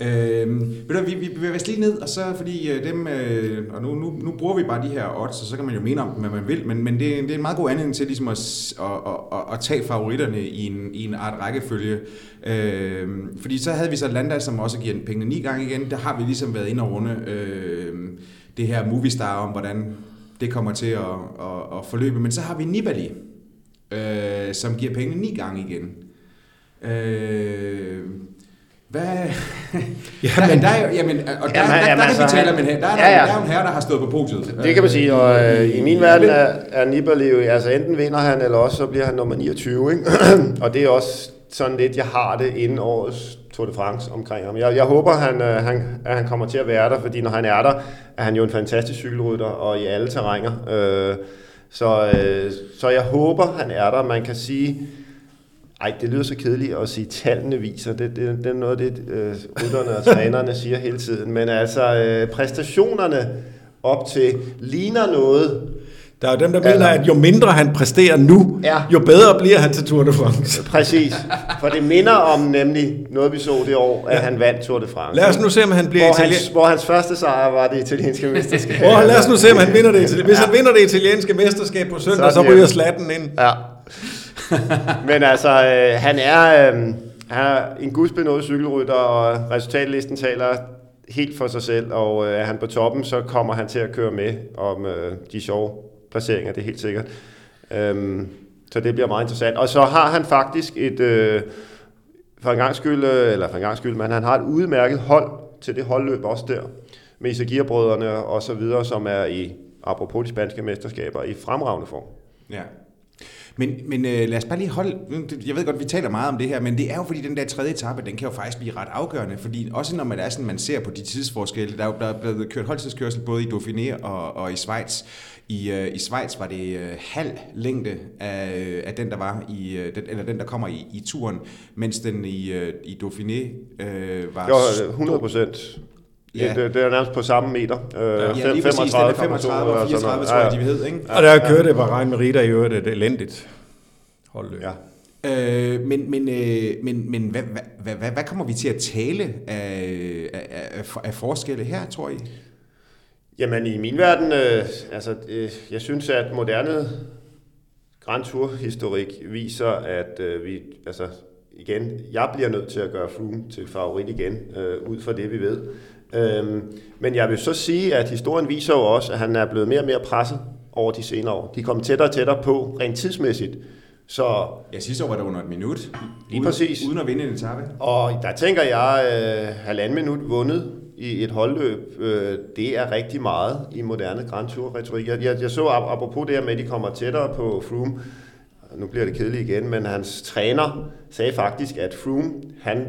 A: Øh, ved du, vi, vi bevæger os lige ned, og så fordi øh, dem, øh, og nu, nu, nu bruger vi bare de her odds, og så kan man jo mene om dem, hvad man vil, men, men det, er, det er en meget god anledning til ligesom at, at, at, at, tage favoritterne i en, i en art rækkefølge. Øh, fordi så havde vi så Landa, som også giver pengene ni gange igen. Der har vi ligesom været inde og runde øh, det her Movistar om, hvordan det kommer til at, at, at forløbe. Men så har vi Nibali, øh, som giver pengene ni gange igen. Øh, hvad? jamen, der, er jo, jamen, og der, jamen, der, der, der altså, vi her. Der, er, ja, ja. der er jo en herre, der har stået på podiet.
C: Det kan man sige, og øh, i min verden er, er Nibali jo, altså enten vinder han, eller også så bliver han nummer 29, ikke? og det er også sådan lidt, jeg har det inden årets Tour de France omkring ham. Jeg, jeg håber, han, øh, han, at han kommer til at være der, fordi når han er der, er han jo en fantastisk cykelrytter, og i alle terrænger. Øh, så, øh, så jeg håber, han er der. Man kan sige, ej, det lyder så kedeligt at sige, tallene viser. Det, det, det er noget det, øh, rytterne og trænerne siger hele tiden. Men altså, øh, præstationerne op til ligner noget.
B: Der er jo dem, der mener, at jo mindre han præsterer nu, ja. jo bedre bliver han til Tour de France.
C: Præcis. For det minder om nemlig noget, vi så det år, at ja. han vandt Tour de France.
B: Lad os nu se, om han bliver
C: hvor hans, hvor hans første sejr var det italienske mesterskab.
B: Hvor, lad os nu se, om han vinder det. Hvis ja. han vinder det italienske mesterskab på søndag, så, så ryger slatten ind.
C: Ja. Men altså, øh, han er... Øh, han er en gudsbenået cykelrytter, og resultatlisten taler helt for sig selv, og øh, er han på toppen, så kommer han til at køre med om øh, de sjove placeringer, det er helt sikkert. Øhm, så det bliver meget interessant. Og så har han faktisk et, øh, for en gang skyld, øh, eller for en gang skyld, men han har et udmærket hold til det holdløb også der, med Isagir-brødrene og så videre, som er i, apropos de spanske mesterskaber, i fremragende form.
A: Ja, men, men øh, lad os bare lige holde, jeg ved godt, vi taler meget om det her, men det er jo fordi, den der tredje etape, den kan jo faktisk blive ret afgørende, fordi også når man er sådan, man ser på de tidsforskelle, der er jo der er blevet kørt holdtidskørsel både i Dauphiné og, og i Schweiz. I, øh, I Schweiz var det øh, halv længde af, af den, der var i, øh, den, eller den, der kommer i, i turen, mens den i, øh, i Dauphiné øh, var...
C: Jo, 100 procent. Ja. Det, det er nærmest på samme meter.
A: Øh, ja, lige præcis. 35, den er 35 og 34, tror jeg, de hed. Ikke?
B: Ja. Og der kørte bare regn med Rita i øvrigt et elendigt holdløb. Ja.
A: Øh, men men, øh, men, men hvad, hvad, hvad, hvad kommer vi til at tale af, af, af, af forskelle her, tror I?
C: Jamen i min verden, øh, altså øh, jeg synes, at moderne Grand Tour-historik viser, at øh, vi, altså igen, jeg bliver nødt til at gøre Froome til favorit igen, øh, ud fra det vi ved. Øhm, men jeg vil så sige, at historien viser jo også, at han er blevet mere og mere presset over de senere år. De kommer tættere og tættere på, rent tidsmæssigt. Så,
A: ja, sidste år var det under et minut.
C: Lige uden, præcis.
A: Uden at vinde en etape.
C: Og der tænker jeg, øh, halvanden minut vundet i et holdløb, øh, det er rigtig meget i moderne Grand Tour-retorik. Jeg, jeg, jeg så apropos det her med, at de kommer tættere på Froome, nu bliver det kedeligt igen, men hans træner sagde faktisk, at Froome, han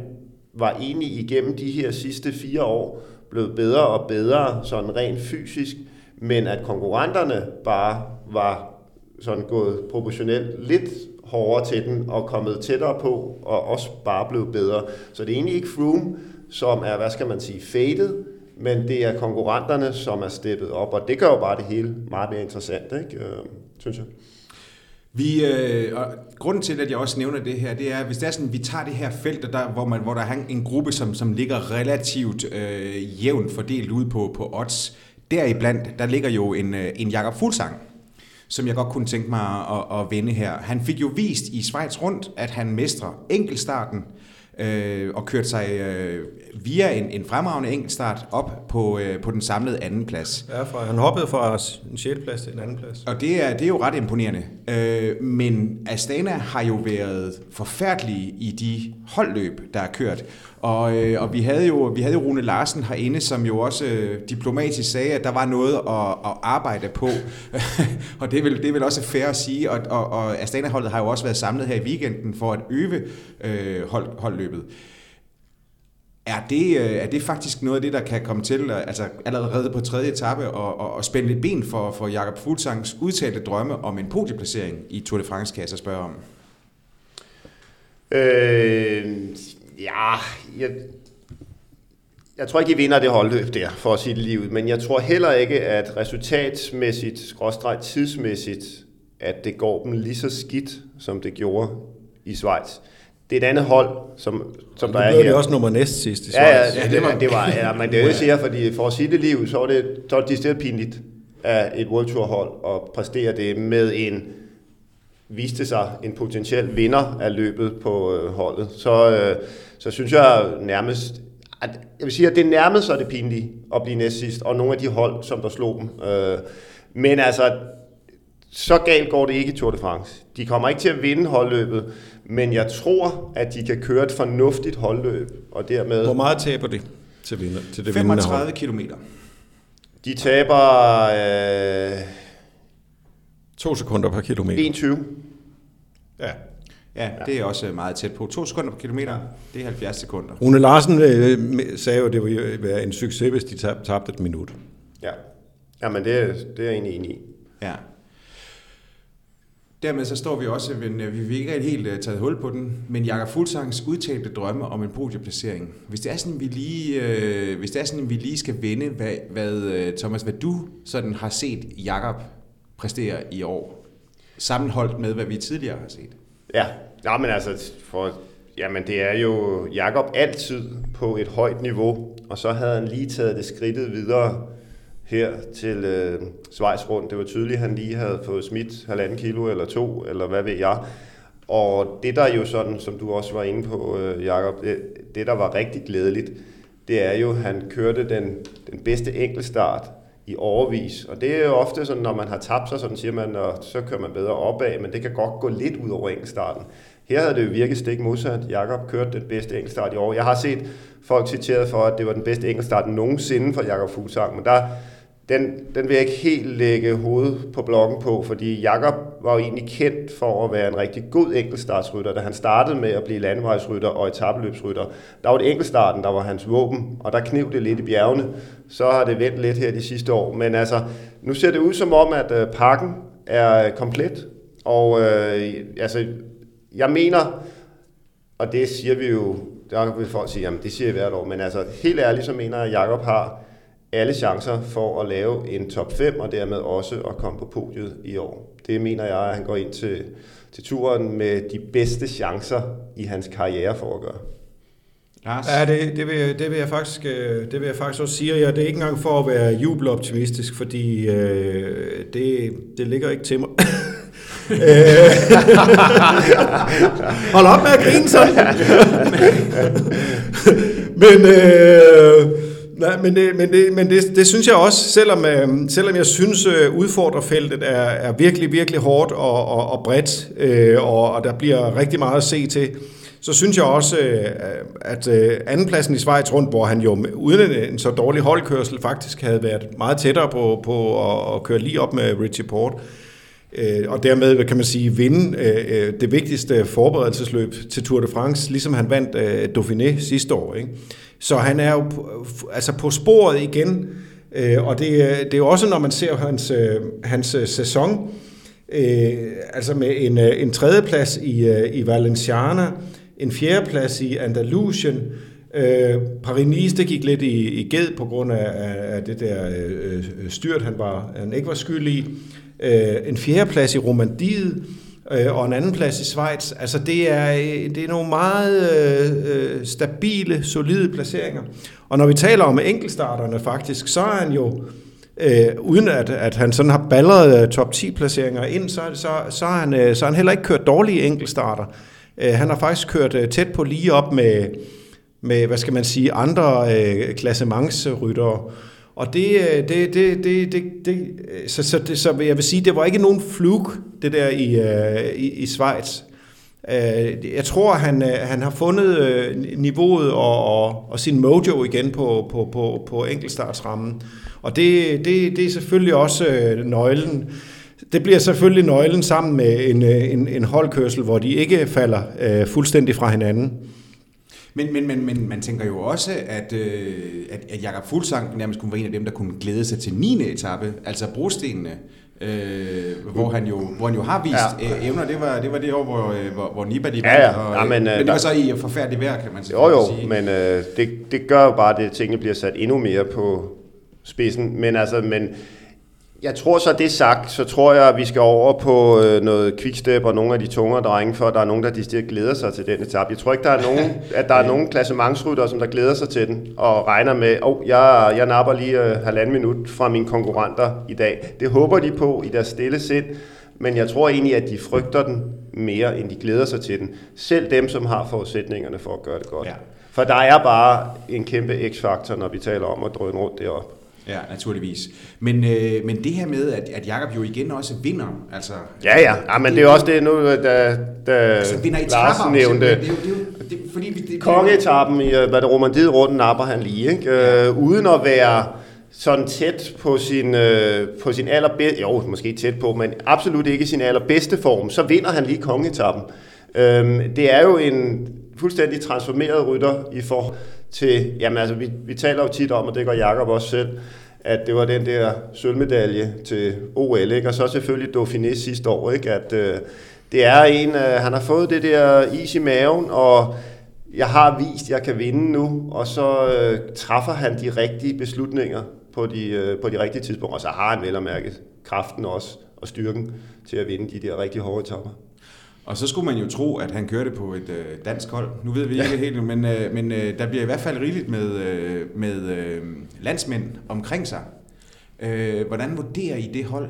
C: var egentlig igennem de her sidste fire år blevet bedre og bedre, sådan rent fysisk, men at konkurrenterne bare var sådan gået proportionelt lidt hårdere til den og kommet tættere på og også bare blevet bedre. Så det er egentlig ikke Froome, som er, hvad skal man sige, faded, men det er konkurrenterne, som er steppet op, og det gør jo bare det hele meget mere interessant, ikke? Øh, synes jeg.
A: Vi, øh, og grunden til, at jeg også nævner det her, det er, hvis det er sådan, vi tager det her felt, der, hvor, man, hvor der er en gruppe, som, som ligger relativt øh, jævnt fordelt ud på, på odds, deriblandt, der ligger jo en, øh, en Jakob Fuglsang, som jeg godt kunne tænke mig at, at vende her. Han fik jo vist i Schweiz rundt, at han mestrer enkelstarten, øh, og kørt sig øh, via en, en fremragende enkeltstart op på, øh, på den samlede anden plads.
B: Ja, for han hoppede fra en 6. plads til en anden plads.
A: Og det er, det er jo ret imponerende. Øh, men Astana har jo været forfærdelige i de holdløb, der er kørt. Og, øh, og vi, havde jo, vi havde jo Rune Larsen herinde, som jo også øh, diplomatisk sagde, at der var noget at, at arbejde på. og det er, vel, det er vel også fair at sige. Og, og, og Astana-holdet har jo også været samlet her i weekenden for at øve øh, hold, holdløbet. Er det, øh, er det faktisk noget af det, der kan komme til, altså allerede på tredje etape, og, og, og spænde lidt ben for, for Jakob Fuglsangs udtalte drømme om en podieplacering i Tour de France, kan jeg så spørge om?
C: Øh, Ja, jeg, jeg tror ikke, I vinder det holdløb der, for at sige det lige ud. Men jeg tror heller ikke, at resultatsmæssigt, skråstrejt tidsmæssigt, at det går dem lige så skidt, som det gjorde i Schweiz. det er et andet hold, som, som der er her.
B: det også nummer næst sidst i
C: Ja, ja,
B: Schweiz.
C: ja, det var, det var ja, men det er jo ikke sikkert, fordi for at sige det liv, så var det, så var det pinligt af et World Tour hold at præstere det med en, viste sig en potentiel vinder af løbet på øh, holdet. Så, øh, så synes jeg nærmest, at, jeg vil sige, at det nærmede sig det pinlige at blive næst sidst, og nogle af de hold, som der slog dem. Øh, men altså, så galt går det ikke i Tour de France. De kommer ikke til at vinde holdløbet, men jeg tror, at de kan køre et fornuftigt holdløb, og dermed...
B: Hvor meget taber de til, vinder, til det vindende hold?
A: 35 kilometer.
C: De taber øh,
B: To sekunder per kilometer.
C: 21.
B: Ja.
A: Ja, det er også meget tæt på. 2 sekunder per kilometer, det er 70 sekunder.
B: Rune Larsen øh, sagde jo, at det ville være en succes, hvis de tab- tabte et minut.
C: Ja. Jamen, det, er- det er jeg egentlig enig i.
A: Ja. Dermed så står vi også, men øh, vi vil ikke helt uh, taget hul på den, men Jakob Fuglsangs udtalte drømme om en podieplacering. Hvis det er sådan, vi lige, øh, hvis det er sådan, vi lige skal vende, hvad, hvad øh, Thomas, hvad du sådan har set Jakob præstere i år, sammenholdt med, hvad vi tidligere har set.
C: Ja, ja men altså, for, jamen det er jo Jakob altid på et højt niveau, og så havde han lige taget det skridtet videre her til øh, Schweiz rundt. Det var tydeligt, at han lige havde fået smidt halvanden kilo eller to, eller hvad ved jeg. Og det der jo sådan, som du også var inde på, øh, Jakob, det, det der var rigtig glædeligt, det er jo, at han kørte den, den bedste enkeltstart i overvis. Og det er jo ofte sådan, når man har tabt sig, sådan siger man, og så kører man bedre opad, men det kan godt gå lidt ud over enkeltstarten. Her havde det jo virket stik modsat. Jakob kørte den bedste enkeltstart i år. Jeg har set folk citeret for, at det var den bedste enkeltstart nogensinde for Jakob Fuglsang, men der, den, den vil jeg ikke helt lægge hovedet på blokken på, fordi Jakob var jo egentlig kendt for at være en rigtig god enkeltstartsrytter. Da han startede med at blive landevejsrytter og etabeløbsrytter, der var det enkeltstarten, der var hans våben, og der kniv det lidt i bjergene. Så har det vendt lidt her de sidste år. Men altså, nu ser det ud som om, at øh, pakken er øh, komplet. Og øh, altså, jeg mener, og det siger vi jo, der vil folk sige, jamen det siger jeg hvert år, men altså helt ærligt, så mener jeg, at Jacob har alle chancer for at lave en top 5, og dermed også at komme på podiet i år. Det mener jeg, at han går ind til, til turen med de bedste chancer i hans karriere for at gøre.
A: Lars?
B: Ja, det, det, vil, jeg- det, vil jeg faktisk, øh, det vil jeg faktisk også sige, og jeg, det er ikke engang for at være jubeloptimistisk, fordi øh, det, det ligger ikke til mig. Øh. Hold op med at grine sådan. men øh, nej, men, det, men, det, men det, det synes jeg også, selvom, øh, selvom jeg synes øh, udfordrerfeltet er, er virkelig, virkelig hårdt og, og, og bredt, øh, og, og der bliver rigtig meget at se til, så synes jeg også, at andenpladsen i Schweiz rundt, hvor han jo uden en, så dårlig holdkørsel faktisk havde været meget tættere på, på at, at køre lige op med Richie Port, øh, Øh, og dermed kan man sige vinde øh, øh, det vigtigste forberedelsesløb til Tour de France, ligesom han vandt Dauphiné sidste år. Ikke? Så han er jo altså på sporet igen, og det, det er jo også, når man ser hans, hans sæson, altså med en, en tredjeplads i, i Valenciana, en fjerdeplads i Andalusien, øh, Paris-Nice, det gik lidt i, i ged på grund af, af, af det der øh, styrt, han, var, han ikke var skyld i, øh, en fjerdeplads i Romandiet, øh, og en anden plads i Schweiz. Altså det er, øh, det er nogle meget øh, øh, stabile, solide placeringer. Og når vi taler om enkeltstarterne faktisk, så er han jo, øh, uden at, at han sådan har balleret øh, top 10 placeringer ind, så, så, så, han, øh, så han heller ikke kørt dårlige enkeltstarter. Øh, han har faktisk kørt øh, tæt på lige op med, med hvad skal man sige, andre øh, klassementsryttere. Og det, øh, det, det, det, det, det så, så, det, så jeg vil sige, det var ikke nogen flug, det der i, øh, i, i Schweiz. Øh, jeg tror, han, han har fundet niveauet og, og, og sin mojo igen på, på, på, på enkeltstartsrammen. Og det, det, det er selvfølgelig også nøglen. Det bliver selvfølgelig nøglen sammen med en, en, en holdkørsel, hvor de ikke falder øh, fuldstændig fra hinanden.
A: Men, men, men, men man tænker jo også, at, øh, at, at Jakob Fuglsang nærmest kunne være en af dem, der kunne glæde sig til 9. etape, altså brostenene, øh, hvor, han jo, hvor han jo har vist
C: Ja.
A: øh, evner. Det var, det var det år, hvor, øh, hvor, hvor Nibali
C: Ja, ja.
A: og,
C: Ja,
A: øh,
C: men,
A: men,
C: øh,
A: men det var
C: der-
A: så i forfærdelig vejr, kan man
C: Jo jo,
A: sige.
C: men øh, det, det gør jo bare, at tingene bliver sat endnu mere på spidsen. Men altså, men Jeg tror så, det sagt, så tror jeg, at vi skal over på øh, noget quickstep og nogle af de tungere drenge, for der er nogen, der de glæder sig til den etape. Jeg tror ikke, der er nogen, at der er nogen klassementsrytter, som der glæder sig til den, og regner med, at oh, jeg, jeg napper lige øh, halvanden minut fra mine konkurrenter i dag. Det håber de på i deres stille sind, men jeg tror egentlig, at de frygter den mere, end de glæder sig til den. Selv dem, som har forudsætningerne for at gøre det godt. Ja. For der er bare en kæmpe x-faktor, når vi taler om at drøne rundt deroppe.
A: Ja, naturligvis. Men, øh, men det her med, at, at Jakob jo igen også vinder, altså...
C: Ja, ja, ja men det er også det nu, da, da altså, vinder Lars nævnte... Det er jo, det er jo, det, fordi vi, det, Kongeetappen i, hvad det romandiet rundt napper han lige, ikke? Ja. Øh, uden at være sådan tæt på sin, øh, på sin allerbedste, jo, måske tæt på, men absolut ikke sin allerbedste form, så vinder han lige kongetappen. Øhm, det er jo en fuldstændig transformeret rytter i forhold til, jamen altså, vi, vi taler jo tit om, og det gør Jakob også selv, at det var den der sølvmedalje til OL, ikke? og så selvfølgelig Dauphiné sidste år, ikke? at øh, det er en, øh, han har fået det der is i maven, og jeg har vist, at jeg kan vinde nu, og så øh, træffer han de rigtige beslutninger på de, øh, på de rigtige tidspunkter, og så har han vel at mærke kraften også, og styrken til at vinde de der rigtig hårde topper.
A: Og så skulle man jo tro, at han kørte på et øh, dansk hold. Nu ved vi ja. ikke helt, men, øh, men øh, der bliver i hvert fald rigeligt med, øh, med øh, landsmænd omkring sig. Øh, hvordan vurderer I det hold?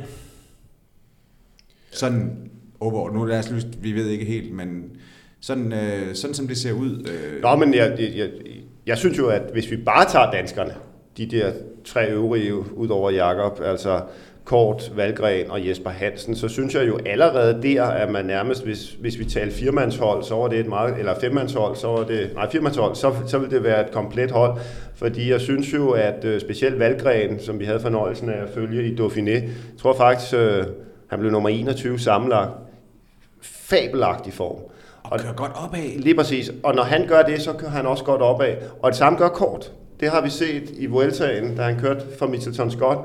A: Sådan over, nu lad os lyst, vi ved ikke helt, men sådan, øh, sådan som det ser ud.
C: Øh. Nå, men jeg, jeg, jeg, jeg synes jo, at hvis vi bare tager danskerne, de der tre øvrige ud over Jakob, altså Kort, Valgren og Jesper Hansen, så synes jeg jo allerede der, at man nærmest, hvis, hvis vi taler firmandshold, så var det et meget, eller femmandshold, så var det, nej, firmandshold, så, så ville det være et komplet hold, fordi jeg synes jo, at uh, specielt Valgren, som vi havde fornøjelsen af at følge i Dauphiné, jeg tror faktisk, uh, han blev nummer 21 sammenlagt, fabelagtig form.
A: Og kører godt opad.
C: Lige præcis. Og når han gør det, så kører han også godt opad. Og det samme gør Kort. Det har vi set i Vueltaen, da han kørte for Mitchelton Scott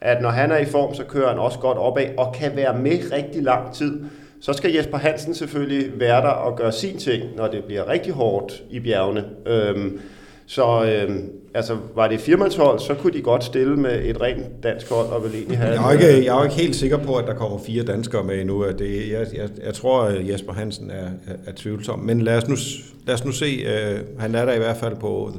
C: at når han er i form, så kører han også godt opad og kan være med rigtig lang tid. Så skal Jesper Hansen selvfølgelig være der og gøre sin ting, når det bliver rigtig hårdt i bjergene. Øhm, så øhm, altså, var det firmandshold, så kunne de godt stille med et rent dansk hold og vel egentlig have...
B: Jeg er, ikke, jeg er ikke helt sikker på, at der kommer fire danskere med endnu. Det, jeg, jeg, jeg tror, at Jesper Hansen er, er, er tvivlsom. Men lad os nu, lad os nu se. Uh, han er der i hvert fald på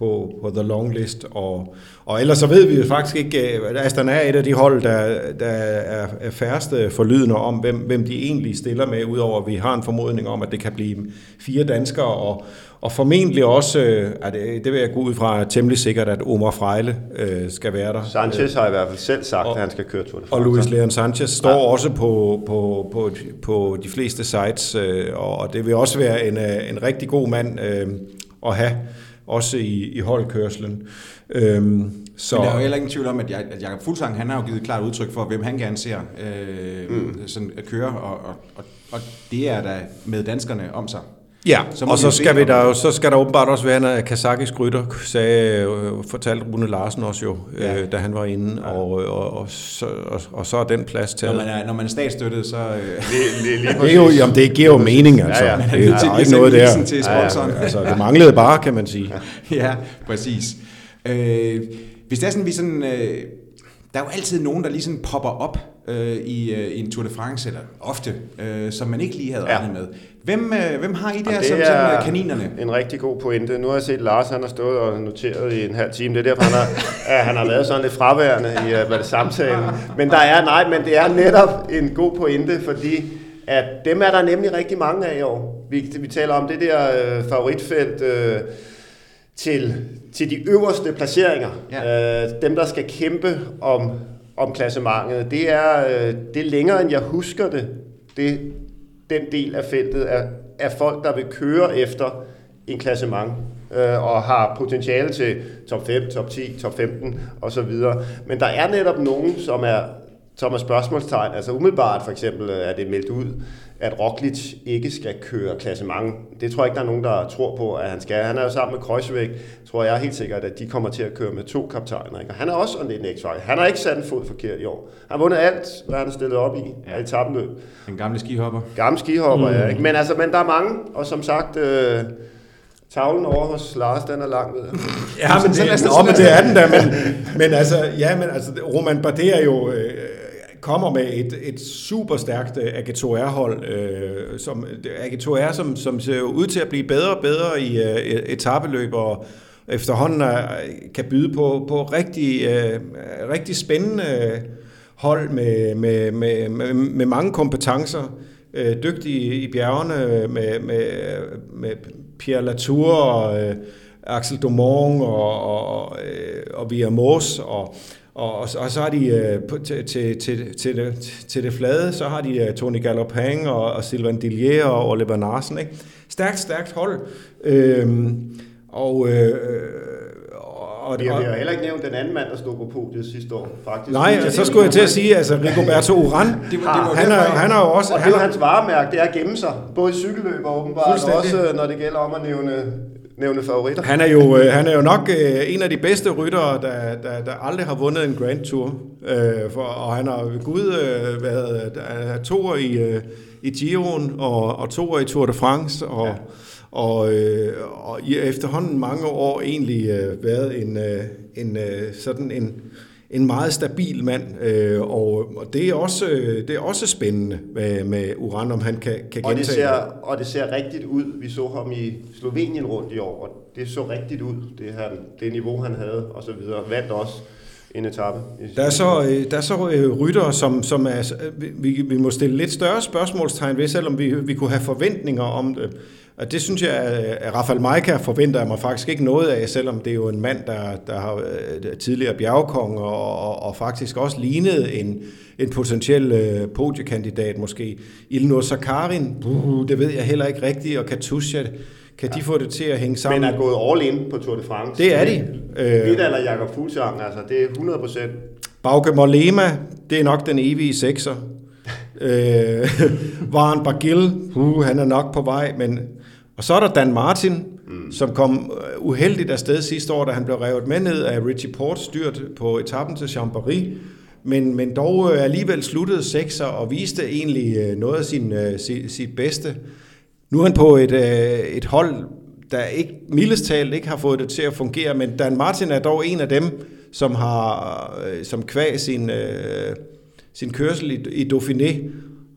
B: på, på the long list. Og, og ellers så ved vi jo faktisk ikke, at øh, Aston er et af de hold, der, der er, er færreste forlydende om, hvem, hvem de egentlig stiller med, udover at vi har en formodning om, at det kan blive fire danskere, og, og formentlig også, øh, at det, det vil jeg gå ud fra, temmelig sikkert, at Omar Frejle øh, skal være der.
C: Sanchez har i hvert fald selv sagt, og, at han skal køre Tour de
B: France. Og Luis Leon Sanchez står ja. også på, på, på, på de fleste sites, øh, og det vil også være en, en rigtig god mand øh, at have også i, i holdkørslen.
A: Øhm, så... Men der er jo heller ingen tvivl om, at, at Jakob Fuglsang, han har jo givet klart udtryk for, hvem han gerne ser øh, mm. sådan at køre, og, og, og, og det er der med danskerne om sig.
B: Ja, så og så skal, vi der, jo, så skal der åbenbart også være en kazakisk rytter, sagde, øh, fortalte Rune Larsen også jo, ja. øh, da han var inde, ja. og, og, og, så, og, og så er den plads til.
A: Når man er, når man er statsstøttet, så... Øh,
B: lige, lige, lige det, er jo, jamen, det giver jo mening, altså. Ja, ja. Det, er, der er ikke noget der. Til sponsoren. Ja, ja. Altså, det manglede bare, kan man sige.
A: ja, præcis. Øh, hvis det er sådan, vi sådan... Øh, der er jo altid nogen, der lige sådan popper op øh, i, øh, i en Tour de France, eller ofte, øh, som man ikke lige havde regnet ja. med. Hvem, øh, hvem har I der det som, som øh, kaninerne?
C: en rigtig god pointe. Nu har jeg set Lars, han har stået og noteret i en halv time. Det er derfor, han har, ja, han har været sådan lidt fraværende i uh, hvad det, samtalen. Men der er, nej, men det er netop en god pointe, fordi at dem er der nemlig rigtig mange af i år. Vi, vi taler om det der øh, favoritfelt øh, til, til de øverste placeringer. Ja. Øh, dem, der skal kæmpe om, om klassementet. Det er, øh, det er længere, end jeg husker det. Det den del af feltet er, er folk, der vil køre efter en klassement øh, og har potentiale til top 5, top 10, top 15 osv. Men der er netop nogen, som er, som er spørgsmålstegn. Altså umiddelbart for eksempel er det meldt ud, at Roglic ikke skal køre klassement. Det tror jeg ikke, der er nogen, der tror på, at han skal. Han er jo sammen med Kreuzweg, tror jeg helt sikkert, at de kommer til at køre med to kaptajner. Ikke? Og han er også en x Han har ikke sat en fod forkert i år. Han har vundet alt, hvad han er stillet op i ja. af etapenløb.
A: En gamle skihopper.
C: Gamle skihopper, mm. ja. Ikke? Men, altså, men der er mange, og som sagt... Øh, Tavlen over hos Lars, den er lang ved.
B: Ja, men det, nå, men det er den der, men, men altså, ja, men altså, Roman Bardet er jo, øh, kommer med et, et super stærkt øh, AG2R-hold, øh, som, AG2R, som, som ser ud til at blive bedre og bedre i øh, etabeløb, og efterhånden er, kan byde på, på rigtig, øh, rigtig spændende øh, hold med, med, med, med, med mange kompetencer. Øh, dygtige i bjergene med, med, med Pierre Latour og øh, Axel Dumont og, og, og, og Via Mors og, og, og, og så har de øh, til, til, til, til, det, til det flade, så har de øh, Tony Galopin og, og Sylvain Dillier og Oliver Narsen. Ikke? Stærkt, stærkt hold. Øhm, og, øh,
C: og, vi, har, vi har heller ikke nævnt den anden mand, der stod på podiet sidste år, faktisk.
B: Nej, ja, så skulle jeg til at sige, altså Rigoberto Uran, det var, det var han, er, han er jo også...
C: Og det er hans varemærke, det er at gemme sig, både i cykelløb og åbenbart, og også øh, når det gælder om at nævne nævne favoritter.
B: Han er jo, øh, han er jo nok øh, en af de bedste ryttere, der, der, der aldrig har vundet en Grand Tour. Øh, for, og han har gud øh, været der toer i, øh, i Giroen og, og toer i Tour de France. Og, ja. og, øh, og i efterhånden mange år egentlig øh, været en, øh, en øh, sådan en en meget stabil mand, øh, og, og det, er også, øh, det er også spændende med, med Uran, om han kan, kan
C: og det ser, Og det ser rigtigt ud. Vi så ham i Slovenien rundt i år, og det så rigtigt ud, det, her, det niveau, han havde, og så videre. Vandt også en etape.
B: Der er så, øh, der er så øh, ryttere, rytter, som, som er, øh, vi, vi må stille lidt større spørgsmålstegn ved, selvom vi, vi kunne have forventninger om det. Og det synes jeg, at Rafael Majka forventer jeg mig faktisk ikke noget af, selvom det er jo en mand, der, der har tidligere bjergkong og, og, og faktisk også lignede en, en potentiel øh, podiekandidat måske. Ilnur Sakarin, uh, det ved jeg heller ikke rigtigt, og Katusha, kan de få det til at hænge sammen?
C: Men er gået all in på Tour de France.
B: Det er de.
C: Vidal eller Jakob Fuglsang, altså det er 100 procent.
B: Bauke Molema, det er nok den evige sekser. øh, Varen Bagil, uh, han er nok på vej, men og så er der Dan Martin, mm. som kom øh, uheldigt afsted sidste år, da han blev revet med ned af Richie Port, styrt på etappen til Chambéry, men, men dog øh, alligevel sluttede sekser og viste egentlig øh, noget af sin, sit, sit bedste. Nu er han på et, et hold, der ikke, mildest talt ikke har fået det til at fungere, men Dan Martin er dog en af dem, som har som kvæg sin, sin kørsel i, i Dauphiné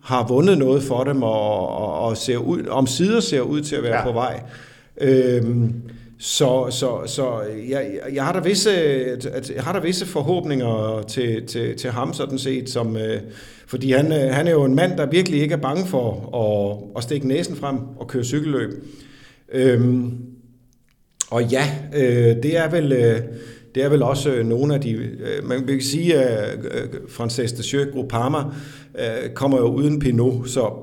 B: har vundet noget for dem, og, og, og ser ud, om sider ser ud til at være ja. på vej. Øhm, så, så, så jeg, jeg, har der visse, jeg har der visse forhåbninger til, til, til ham sådan set, som, øh, fordi han, øh, han er jo en mand, der virkelig ikke er bange for at, at stikke næsen frem og køre cykelløb. Øhm, og ja, øh, det er vel... Øh, det er vel også øh, nogle af de... Øh, man kan sige, at øh, Frances de Sjø Groupama kommer jo uden Pinot, så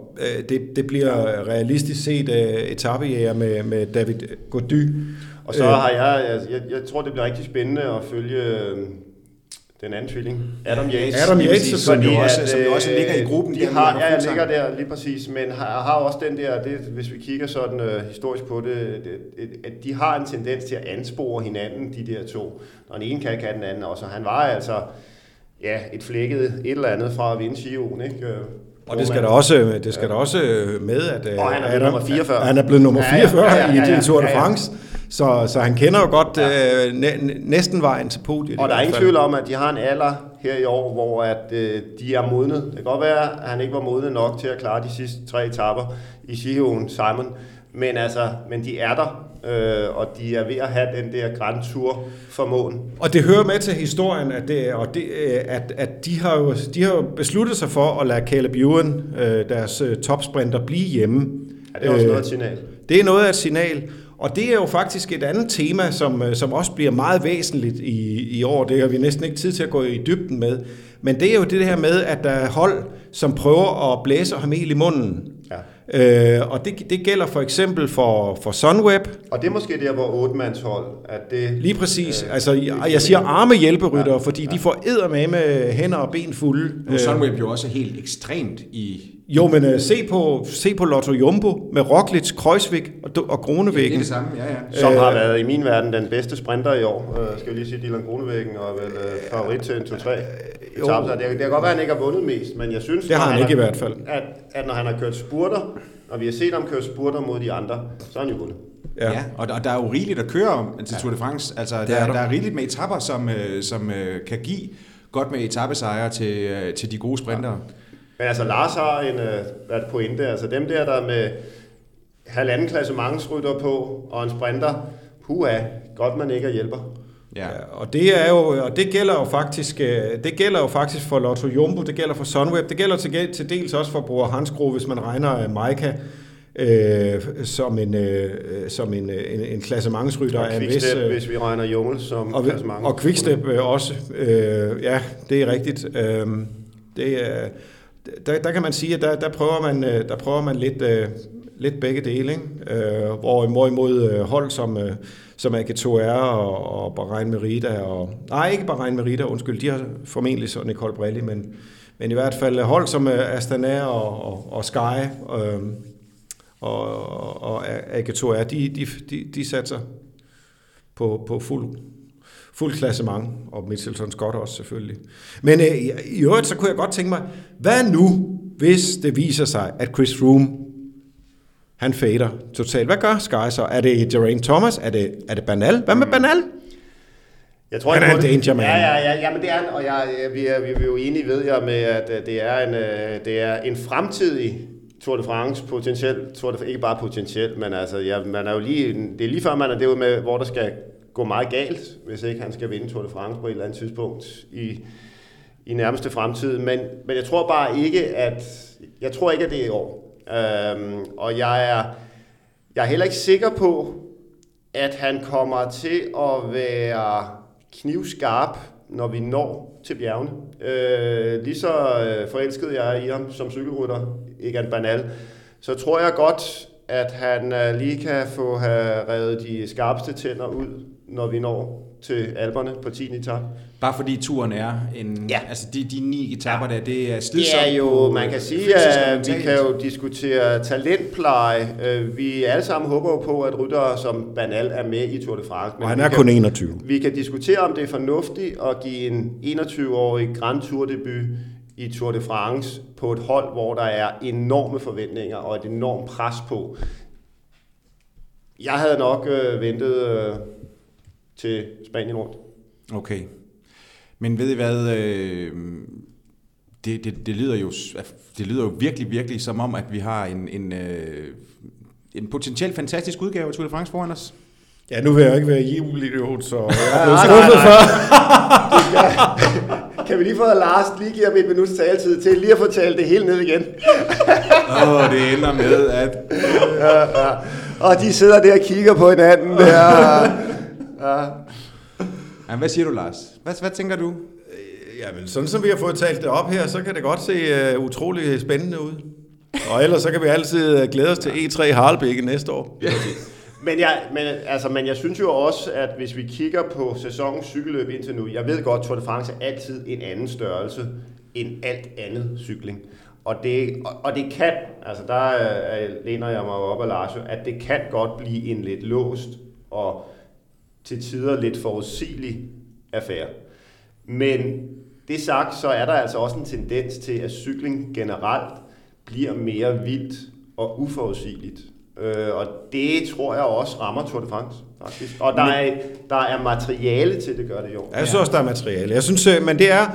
B: det, det bliver realistisk set etappejæger med, med David Gody.
C: Og så har jeg, jeg, jeg tror, det bliver rigtig spændende at følge den anden tvilling, Adam Yates.
B: Adam Yates,
A: som, jo også, som jo også ligger i gruppen.
C: De har, ja, jeg ligger der lige præcis, men har, har også den der, det, hvis vi kigger sådan uh, historisk på det, det, at de har en tendens til at anspore hinanden, de der to. Når den ene kan, kan den anden også. Han var altså ja, et flækket et eller andet fra at vinde Sion, ikke?
B: Og det skal der også, det skal der også med, at
C: og han er blevet nummer 44.
B: Han er blevet nummer 44 ja, ja, ja, ja, ja, i Tour de France. Ja, ja. Så, så han kender jo godt ja. øh, næ, næsten vejen til podiet.
C: Og der er ingen tvivl om, at de har en alder her i år, hvor at, øh, de er modne. Det kan godt være, at han ikke var modne nok til at klare de sidste tre etapper i Giroen, Simon. Men, altså, men de er der, øh, og de er ved at have den der Grand Tour formåen.
B: Og det hører med til historien, at, det, og det, øh, at, at de, har jo, de har jo besluttet sig for at lade Caleb Ewan, øh, deres øh, topsprinter, blive hjemme.
C: Ja, det er også noget af et signal.
B: Det er noget af et signal, og det er jo faktisk et andet tema, som, øh, som også bliver meget væsentligt i, i år. Det har vi næsten ikke tid til at gå i dybden med. Men det er jo det her med, at der er hold, som prøver at blæse ham helt i munden. Ja. Øh, og det, det gælder for eksempel for, for Sunweb.
C: Og det er måske der, hvor otte-mandshold... At det,
B: Lige præcis. Øh, altså, jeg, jeg siger arme hjælperytter, ja. fordi ja. de får æder med med hænder og ben fulde.
A: Nu er Sunweb jo også helt ekstremt i
B: jo, men uh, se, på, se på Lotto Jumbo med Roglic, Kreuzvik og, og Grunevæggen. Ja, det er
A: det samme, ja, ja.
C: Som har været i min verden den bedste sprinter i år. Uh, skal jeg lige sige, Dylan Grunevæggen og vel uh, favorit til en 2-3. Uh, det, det kan godt være, at han ikke har vundet mest, men jeg synes...
B: Det har han, han ikke har, i hvert fald.
C: At, at når han har kørt spurter, og vi har set ham køre spurter mod de andre, så har han jo vundet.
A: Ja, ja og, der, og der er jo rigeligt at køre om til Tour de France. Altså, der, er der. der er rigeligt med etapper, som, øh, som øh, kan give godt med etappesejre til, øh, til de gode sprintere. Ja.
C: Men altså, Lars har en øh, pointe. Altså, dem der, der med halvanden klasse mange på og en sprinter, puha, godt man ikke er hjælper.
B: Ja. og det er jo og det gælder jo faktisk øh, det gælder jo faktisk for Lotto Jumbo, det gælder for Sunweb, det gælder til, til dels også for Bror Hansgro, hvis man regner Maika øh, som en øh, som en, en, en klassementsrytter
C: af en vis øh, hvis vi regner Jungel som
B: og. Og Quickstep øh, også øh, ja, det er rigtigt. Øh, det er der, der kan man sige at der, der prøver man øh, der prøver man lidt øh, lidt begge dele, ikke? Øh, hvor hvorimod øh, hold som, øh, som AG2R og, og Bahrain Merida, og, nej ikke Bahrain Merida, undskyld, de har formentlig så Nicole Brelli, men, men i hvert fald øh, hold som øh, Astana og, og, og Sky øh, og, og AG2R, de, de, de, de satser på, på fuld, fuld klassement, og Mitchelton Scott også selvfølgelig. Men øh, i øvrigt, så kunne jeg godt tænke mig, hvad nu, hvis det viser sig, at Chris Froome han fader totalt. Hvad gør Sky så? Er det Geraint Thomas? Er det, er det Banal? Hvad med. Banal?
C: Jeg tror,
B: han er en danger man.
C: Ja, ja, ja, ja, men det er og jeg, vi, er, vi er jo enige ved jer med, at øh, det er en, øh, det er en fremtidig Tour de France potentielt, Tour de, ikke bare potentielt, men altså, ja, man er jo lige, det er lige før man er derude med, hvor der skal gå meget galt, hvis ikke han skal vinde Tour de France på et eller andet tidspunkt i, i nærmeste fremtid. Men, men jeg tror bare ikke, at jeg tror ikke, at det er i år. Øhm, og jeg er, jeg er heller ikke sikker på, at han kommer til at være knivskarp, når vi når til bjergene. Øh, lige så øh, forelsket jeg er i ham som cykelrytter, Egan Banal, så tror jeg godt, at han øh, lige kan få have revet de skarpeste tænder ud, når vi når til alberne på 10. etape.
A: Bare fordi turen er en... Ja. Altså de, de ni etapper ja. der, det er
C: slidsomt. Det er jo, man kan sige, at vi kan jo diskutere talentpleje. Øh, vi alle sammen håber jo på, at ryttere som Banal er med i Tour de France.
B: Men Og han er kun 21.
C: Vi kan diskutere, om det er fornuftigt at give en 21-årig Grand Tour debut i Tour de France på et hold, hvor der er enorme forventninger og et enormt pres på. Jeg havde nok øh, ventet øh, til Spanien rundt.
A: Okay. Men ved I hvad, øh, det, det, det, lyder jo, det lyder jo virkelig, virkelig som om, at vi har en, en, øh, en potentielt fantastisk udgave af Tour de France foran os.
B: Ja, nu vil jeg ikke være juleidiot, så jeg er blevet skuffet for.
C: kan vi lige få Lars lige give ham et minut taletid til lige at få talt det hele ned igen?
A: Åh, oh, det ender med, at...
C: ja, ja. Og de sidder der og kigger på hinanden der.
A: Ja. ja. hvad siger du, Lars? Hvad, hvad tænker du?
B: Jamen, sådan som vi har fået talt det op her, så kan det godt se uh, utrolig spændende ud. Og ellers så kan vi altid øh, glæde os til E3 Harlebække næste år. Ja.
C: Men jeg, men, altså, men jeg synes jo også, at hvis vi kigger på sæsonens cykelløb indtil nu, jeg ved godt, Tour de France er altid en anden størrelse end alt andet cykling. Og det, og, og det kan, altså der uh, læner jeg mig op af Lars, at det kan godt blive en lidt låst og til tider lidt forudsigelig affære. Men det sagt, så er der altså også en tendens til, at cykling generelt bliver mere vildt og uforudsigeligt. Øh, og det tror jeg også rammer Tour de France, faktisk. Og der er, der er materiale til, det gør det jo.
B: Jeg synes også, der er materiale. Jeg synes, øh, men det er,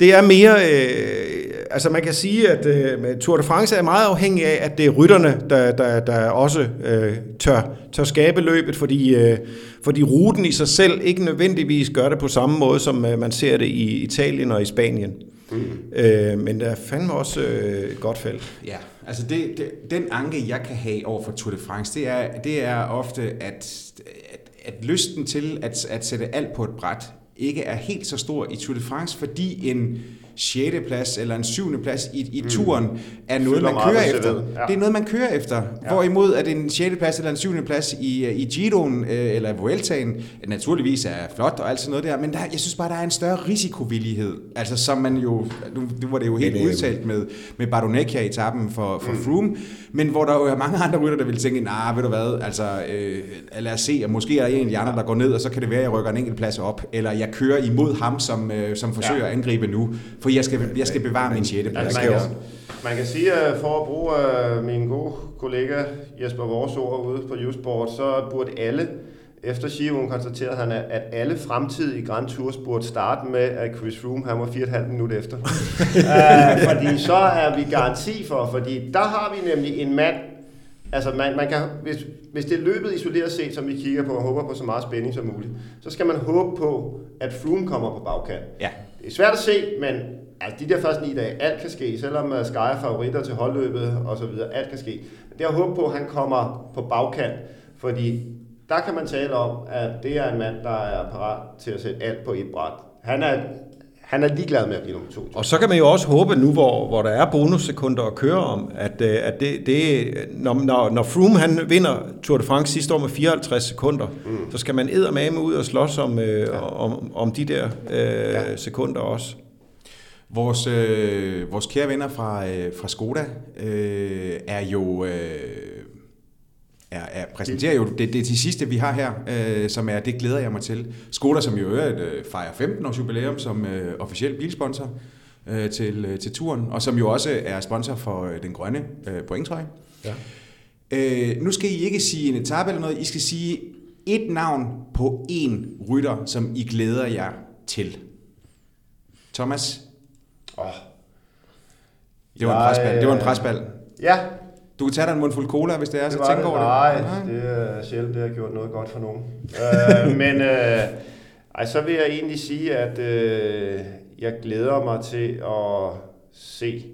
B: det er mere... Øh, altså man kan sige, at øh, Tour de France er meget afhængig af, at det er rytterne, der, der, der også øh, tør, tør skabe løbet, fordi, øh, fordi ruten i sig selv ikke nødvendigvis gør det på samme måde, som øh, man ser det i Italien og i Spanien. Mm. Øh, men der er fandme også øh, et godt felt.
A: Ja, altså det, det, den anke, jeg kan have over for Tour de France, det er, det er ofte, at, at, at lysten til at, at sætte alt på et bræt ikke er helt så stor i Tour de France, fordi en 6. plads eller en 7. plads i, i mm. turen er noget, man kører efter. Ja. Det er noget, man kører efter. Ja. Hvorimod at en 6. plads eller en 7. plads i, i Giroen øh, eller Vueltaen naturligvis er flot og alt sådan noget der, men der, jeg synes bare, der er en større risikovillighed. Altså som man jo, nu, nu var det jo helt udtalt med, med Bardonecchia i etappen for, for mm. Froome, men hvor der jo er mange andre rytter, der vil tænke, nej, nah, ved du hvad, altså øh, lad os se, at måske er der en af de andre, der går ned, og så kan det være, at jeg rykker en enkelt plads op, eller jeg kører imod ham, som, øh, som forsøger ja. at angribe nu, for jeg skal, jeg skal bevare min 6. plads.
C: Man, kan, Man kan sige, at for at bruge øh, min gode kollega Jesper Vores ord ude på Yousport, så burde alle, efter Shivoen konstaterede han, at alle fremtidige Grand Tours burde starte med, at Chris Froome han var 4,5 minutter efter. uh, fordi så er vi garanti for, fordi der har vi nemlig en mand, Altså, man, man kan, hvis, hvis det er løbet isoleret set, som vi kigger på og håber på så meget spænding som muligt, så skal man håbe på, at Froome kommer på bagkant.
A: Ja.
C: Det er svært at se, men altså, de der første ni dage, alt kan ske, selvom øh, Sky er favoritter til holdløbet og så videre, alt kan ske. Det er at på, at han kommer på bagkant, fordi der kan man tale om, at det er en mand, der er parat til at sætte alt på et bræt. Han er han er ligeglad med at blive nummer to.
B: Og så kan man jo også håbe nu, hvor, hvor der er bonussekunder at køre om, at, øh, at det, det når, når, når Froome han vinder Tour de France sidste år med 54 sekunder, mm. så skal man eddermame ud og slås om, øh, ja. om, om de der øh, ja. sekunder også.
A: Vores, øh, vores kære venner fra, øh, fra Skoda øh, er jo... Øh, er, er, præsenterer jo det, det til sidste, vi har her, øh, som er Det glæder jeg mig til. Skoda, som jo øvrigt øh, fejrer 15 års jubilæum som øh, officiel bilsponsor øh, til, øh, til turen, og som jo også er sponsor for øh, den grønne øh, pointtrøje. Ja. Øh, nu skal I ikke sige en etape eller noget, I skal sige et navn på en rytter, som I glæder jer til. Thomas? Oh. Det var en presbal. Det var en presbal.
C: Ja,
A: du kan tage dig en mundfuld cola, hvis det er,
C: det
A: så tænk over det.
C: Nej, det er sjældent, det har gjort noget godt for nogen. øh, men øh, ej, så vil jeg egentlig sige, at øh, jeg glæder mig til at se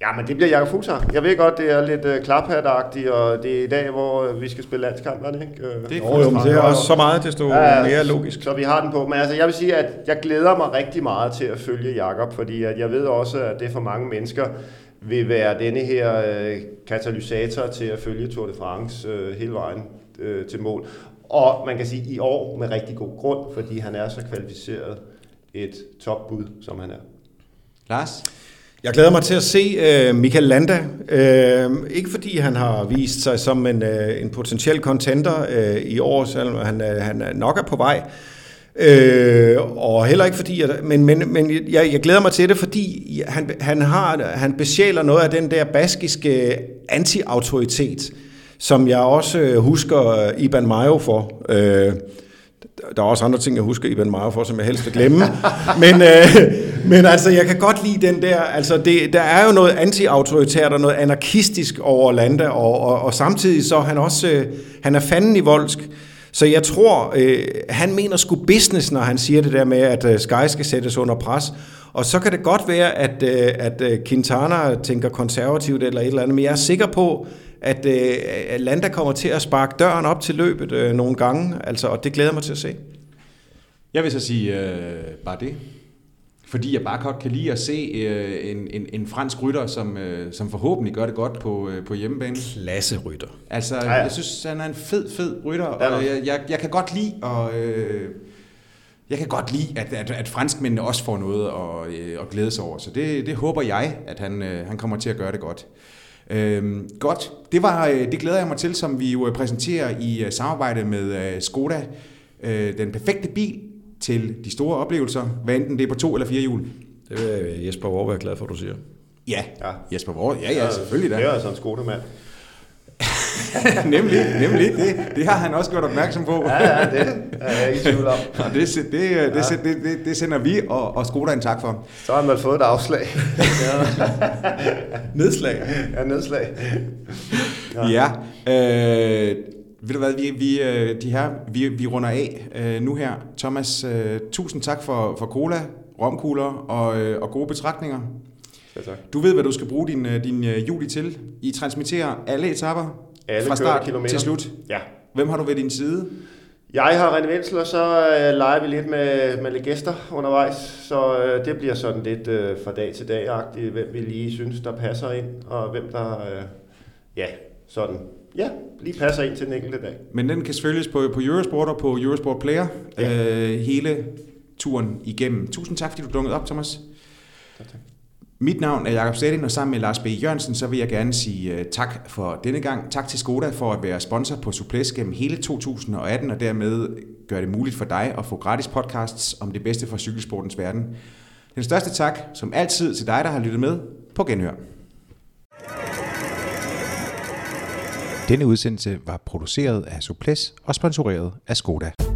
C: Ja, men det bliver Jakob Fuglsang. Jeg ved godt, det er lidt uh, klaphatagtigt, og det er i dag, hvor vi skal spille landskamp, er det ikke?
B: Det er, jo, men det er også så meget, desto ja, mere logisk.
C: Så vi har den på. Men altså, jeg vil sige, at jeg glæder mig rigtig meget til at følge Jakob, fordi at jeg ved også, at det for mange mennesker vil være denne her øh, katalysator til at følge Tour de France øh, hele vejen øh, til mål. Og man kan sige i år med rigtig god grund, fordi han er så kvalificeret et topbud, som han er.
A: Lars?
B: Jeg glæder mig til at se øh, Michael Landa. Øh, ikke fordi han har vist sig som en, øh, en potentiel contender øh, i år, selvom han, øh, han nok er på vej. Øh, og heller ikke fordi, at, men, men, men jeg, jeg glæder mig til det, fordi han, han, har, han besjæler noget af den der baskiske anti-autoritet, som jeg også husker Iban Mayo for. Øh, der er også andre ting, jeg husker Iban Mayo for, som jeg helst vil glemme. men, øh, men altså, jeg kan godt lide den der, altså det, der er jo noget anti-autoritært og noget anarkistisk over Landa, og, og, og samtidig så er han også, øh, han er fanden i voldsk. Så jeg tror, øh, han mener sgu business, når han siger det der med, at øh, Sky skal sættes under pres. Og så kan det godt være, at, øh, at øh, Quintana tænker konservativt eller et eller andet, men jeg er sikker på, at, øh, Landa kommer til at sparke døren op til løbet øh, nogle gange, altså, og det glæder mig til at se.
A: Jeg vil så sige øh, bare det. Fordi jeg bare godt kan lide at se øh, en, en, en fransk rytter, som, øh, som forhåbentlig gør det godt på, øh, på hjemmebane.
B: Klasse rytter.
A: Altså, ja, ja. jeg synes, han er en fed, fed rytter, og jeg, jeg, jeg kan godt lide at... Øh, jeg kan godt lide, at, at, at franskmændene også får noget at, øh, at glæde sig over. Så det, det håber jeg, at han, øh, han kommer til at gøre det godt. Øhm, godt, det, var, øh, det glæder jeg mig til, som vi jo præsenterer i uh, samarbejde med uh, Skoda. Uh, den perfekte bil til de store oplevelser, hvad enten det er på to eller fire hjul.
B: Det vil Jesper Vore være glad for, at du siger.
A: Ja, ja. Jesper Vore, ja, ja, selvfølgelig da.
C: Det er altså en Skoda-mand.
A: nemlig, nemlig. Det, det har han også gjort opmærksom på.
C: ja, ja, det er jeg ikke tvivl om.
A: Og det, det, det, ja. det, det, det, det sender vi og, og Skoda en tak for.
C: Så har man fået et afslag.
A: nedslag.
C: Ja, nedslag.
A: Ja. ja øh, ved du hvad, vi, vi, øh, de her, vi, vi runder af øh, nu her. Thomas, øh, tusind tak for, for cola, romkugler og, øh, og gode betragtninger.
C: Ja, tak.
A: Du ved, hvad du skal bruge din, øh, din øh, juli til. I transmitterer alle etapper alle fra start kilometer. til slut.
C: Ja.
A: Hvem har du ved din side?
C: Jeg har René Wenzel, og så øh, leger vi lidt med, med lidt gæster undervejs, så øh, det bliver sådan lidt øh, fra dag til dag-agtigt, hvem vi lige synes, der passer ind, og hvem der, øh, ja, sådan ja, lige passer ind til den enkelte dag.
A: Men den kan følges på, på Eurosport og på Eurosport Player ja. øh, hele turen igennem. Tusind tak, fordi du dukkede op, Thomas. Tak, tak. Mit navn er Jakob Stedin, og sammen med Lars B. Jørgensen, så vil jeg gerne sige uh, tak for denne gang. Tak til Skoda for at være sponsor på Suples gennem hele 2018, og dermed gøre det muligt for dig at få gratis podcasts om det bedste fra cykelsportens verden. Den største tak, som altid, til dig, der har lyttet med på Genhør. Denne udsendelse var produceret af Suples og sponsoreret af Skoda.